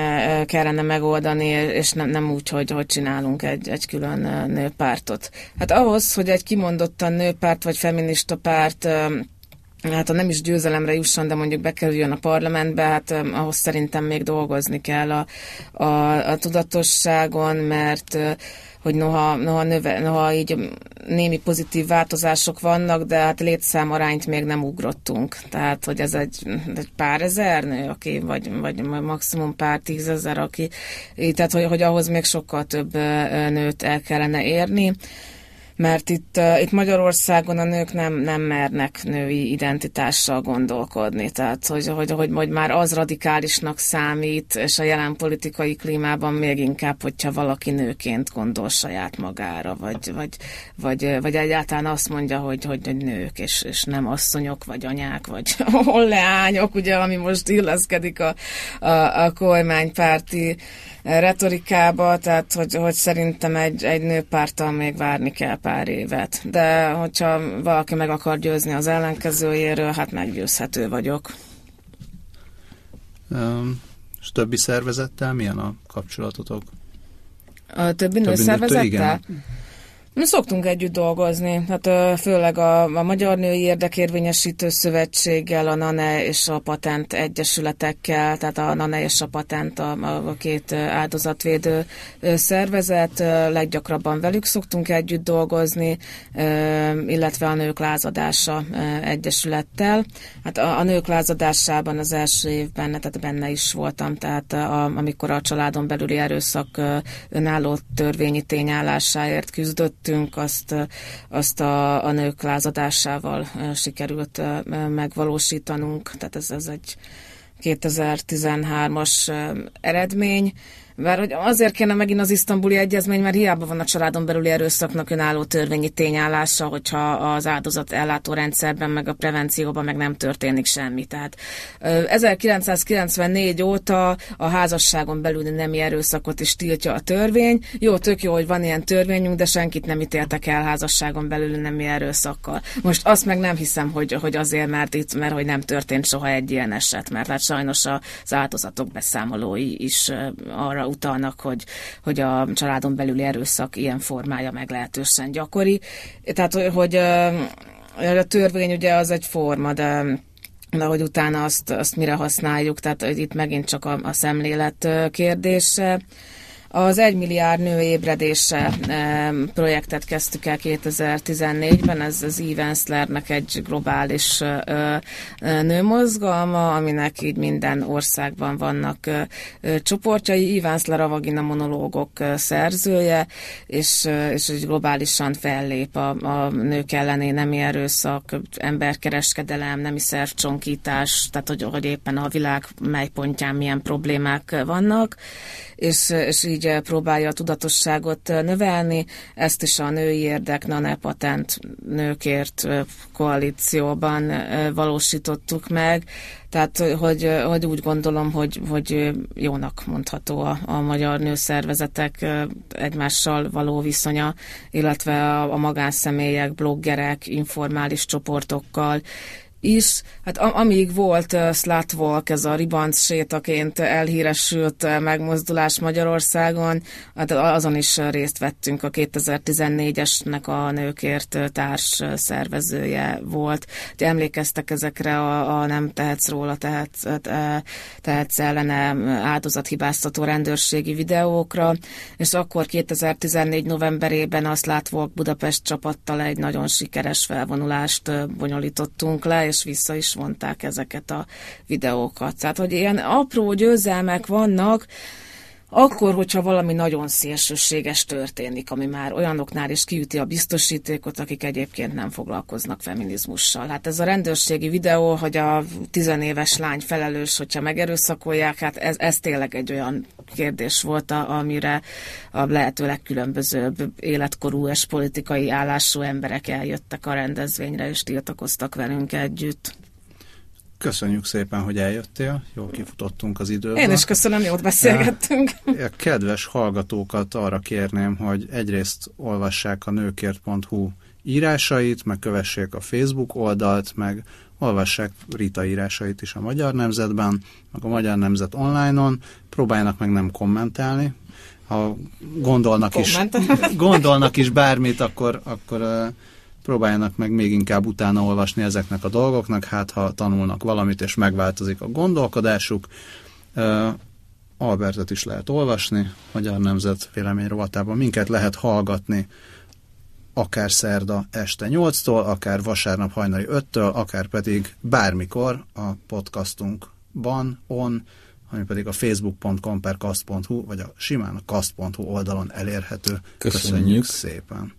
kellene megoldani, és nem, nem úgy, hogy, hogy csinálunk egy, egy külön nőpártot. Hát ahhoz, hogy egy kimondottan nőpárt vagy feminista párt hát ha nem is győzelemre jusson, de mondjuk bekerüljön a parlamentbe, hát ahhoz szerintem még dolgozni kell a, a, a tudatosságon, mert hogy noha, noha, növe, noha így némi pozitív változások vannak, de hát létszámarányt még nem ugrottunk. Tehát, hogy ez egy, egy pár ezer nő, aki, vagy, vagy maximum pár tízezer, aki, tehát, hogy, hogy ahhoz még sokkal több nőt el kellene érni mert itt, itt Magyarországon a nők nem, nem mernek női identitással gondolkodni, tehát hogy, hogy, hogy, hogy már az radikálisnak számít, és a jelen politikai klímában még inkább, hogyha valaki nőként gondol saját magára, vagy, vagy, vagy, vagy egyáltalán azt mondja, hogy, hogy, hogy nők, és, és nem asszonyok, vagy anyák, vagy leányok, ugye, ami most illeszkedik a, a, a kormánypárti retorikába, tehát hogy, hogy szerintem egy, egy nőpártal még várni kell pár évet. De hogyha valaki meg akar győzni az ellenkezőjéről, hát meggyőzhető vagyok. Um, és többi szervezettel milyen a kapcsolatotok? A többi, többi nőszervezettel? Igen. Mi szoktunk együtt dolgozni, hát főleg a, a Magyar Női Érdekérvényesítő Szövetséggel, a NANE és a Patent Egyesületekkel, tehát a NANE és a Patent a, a két áldozatvédő szervezet, leggyakrabban velük szoktunk együtt dolgozni, illetve a Nők Lázadása Egyesülettel. Hát a, a Nők Lázadásában az első évben, tehát benne is voltam, tehát a, amikor a családon belüli erőszak önálló törvényi tényállásáért küzdött, tettünk, azt, azt a, a nők lázadásával sikerült megvalósítanunk. Tehát ez, ez egy 2013-as eredmény. Mert hogy azért kéne megint az isztambuli egyezmény, mert hiába van a családon belüli erőszaknak önálló törvényi tényállása, hogyha az áldozat ellátó rendszerben, meg a prevencióban meg nem történik semmi. Tehát 1994 óta a házasságon belüli nemi erőszakot is tiltja a törvény. Jó, tök jó, hogy van ilyen törvényünk, de senkit nem ítéltek el házasságon belüli nemi erőszakkal. Most azt meg nem hiszem, hogy, hogy azért, mert itt, mert hogy nem történt soha egy ilyen eset, mert hát sajnos az áldozatok beszámolói is arra utalnak, hogy, hogy a családon belüli erőszak ilyen formája meglehetősen gyakori. Tehát, hogy a törvény ugye az egy forma, de de hogy utána azt, azt mire használjuk, tehát itt megint csak a, a szemlélet kérdése. Az 1 milliárd nő ébredése projektet kezdtük el 2014-ben, ez az Evenslernek egy globális nőmozgalma, aminek így minden országban vannak csoportjai. Evensler a vagina monológok szerzője, és, és egy globálisan fellép a, a nők elleni nemi erőszak, emberkereskedelem, nemi szervcsonkítás, tehát hogy, hogy éppen a világ mely pontján milyen problémák vannak, és, és így így próbálja a tudatosságot növelni. Ezt is a női érdek Nane Patent nőkért koalícióban valósítottuk meg. Tehát, hogy, hogy úgy gondolom, hogy, hogy jónak mondható a, a magyar nőszervezetek egymással való viszonya, illetve a, a magánszemélyek, bloggerek, informális csoportokkal, is. Hát amíg volt uh, Slutwalk, ez a ribanc sétaként elhíresült megmozdulás Magyarországon, hát azon is részt vettünk. A 2014-esnek a nőkért társ szervezője volt. Ugye emlékeztek ezekre a, a nem tehetsz róla, tehet, uh, tehetsz ellene áldozathibáztató rendőrségi videókra, és akkor 2014 novemberében a Slutwalk Budapest csapattal egy nagyon sikeres felvonulást bonyolítottunk le, és vissza is vonták ezeket a videókat. Tehát, hogy ilyen apró győzelmek vannak, akkor, hogyha valami nagyon szélsőséges történik, ami már olyanoknál is kiüti a biztosítékot, akik egyébként nem foglalkoznak feminizmussal. Hát ez a rendőrségi videó, hogy a tizenéves lány felelős, hogyha megerőszakolják, hát ez, ez tényleg egy olyan kérdés volt, amire a lehető legkülönbözőbb életkorú és politikai állású emberek eljöttek a rendezvényre, és tiltakoztak velünk együtt. Köszönjük szépen, hogy eljöttél, jól kifutottunk az időből. Én is köszönöm, jót beszélgettünk. A kedves hallgatókat arra kérném, hogy egyrészt olvassák a nőkért.hu írásait, meg kövessék a Facebook oldalt, meg olvassák Rita írásait is a Magyar Nemzetben, meg a Magyar Nemzet online-on, próbáljanak meg nem kommentálni. Ha gondolnak is, gondolnak is bármit, akkor, akkor próbáljanak meg még inkább utána olvasni ezeknek a dolgoknak, hát ha tanulnak valamit és megváltozik a gondolkodásuk. Albertet is lehet olvasni, Magyar Nemzet vélemény rovatában. Minket lehet hallgatni akár szerda este 8-tól, akár vasárnap hajnali 5-től, akár pedig bármikor a podcastunkban, on, ami pedig a facebook.com per kast.hu, vagy a simán a kast.hu oldalon elérhető. Köszönjük, Köszönjük szépen!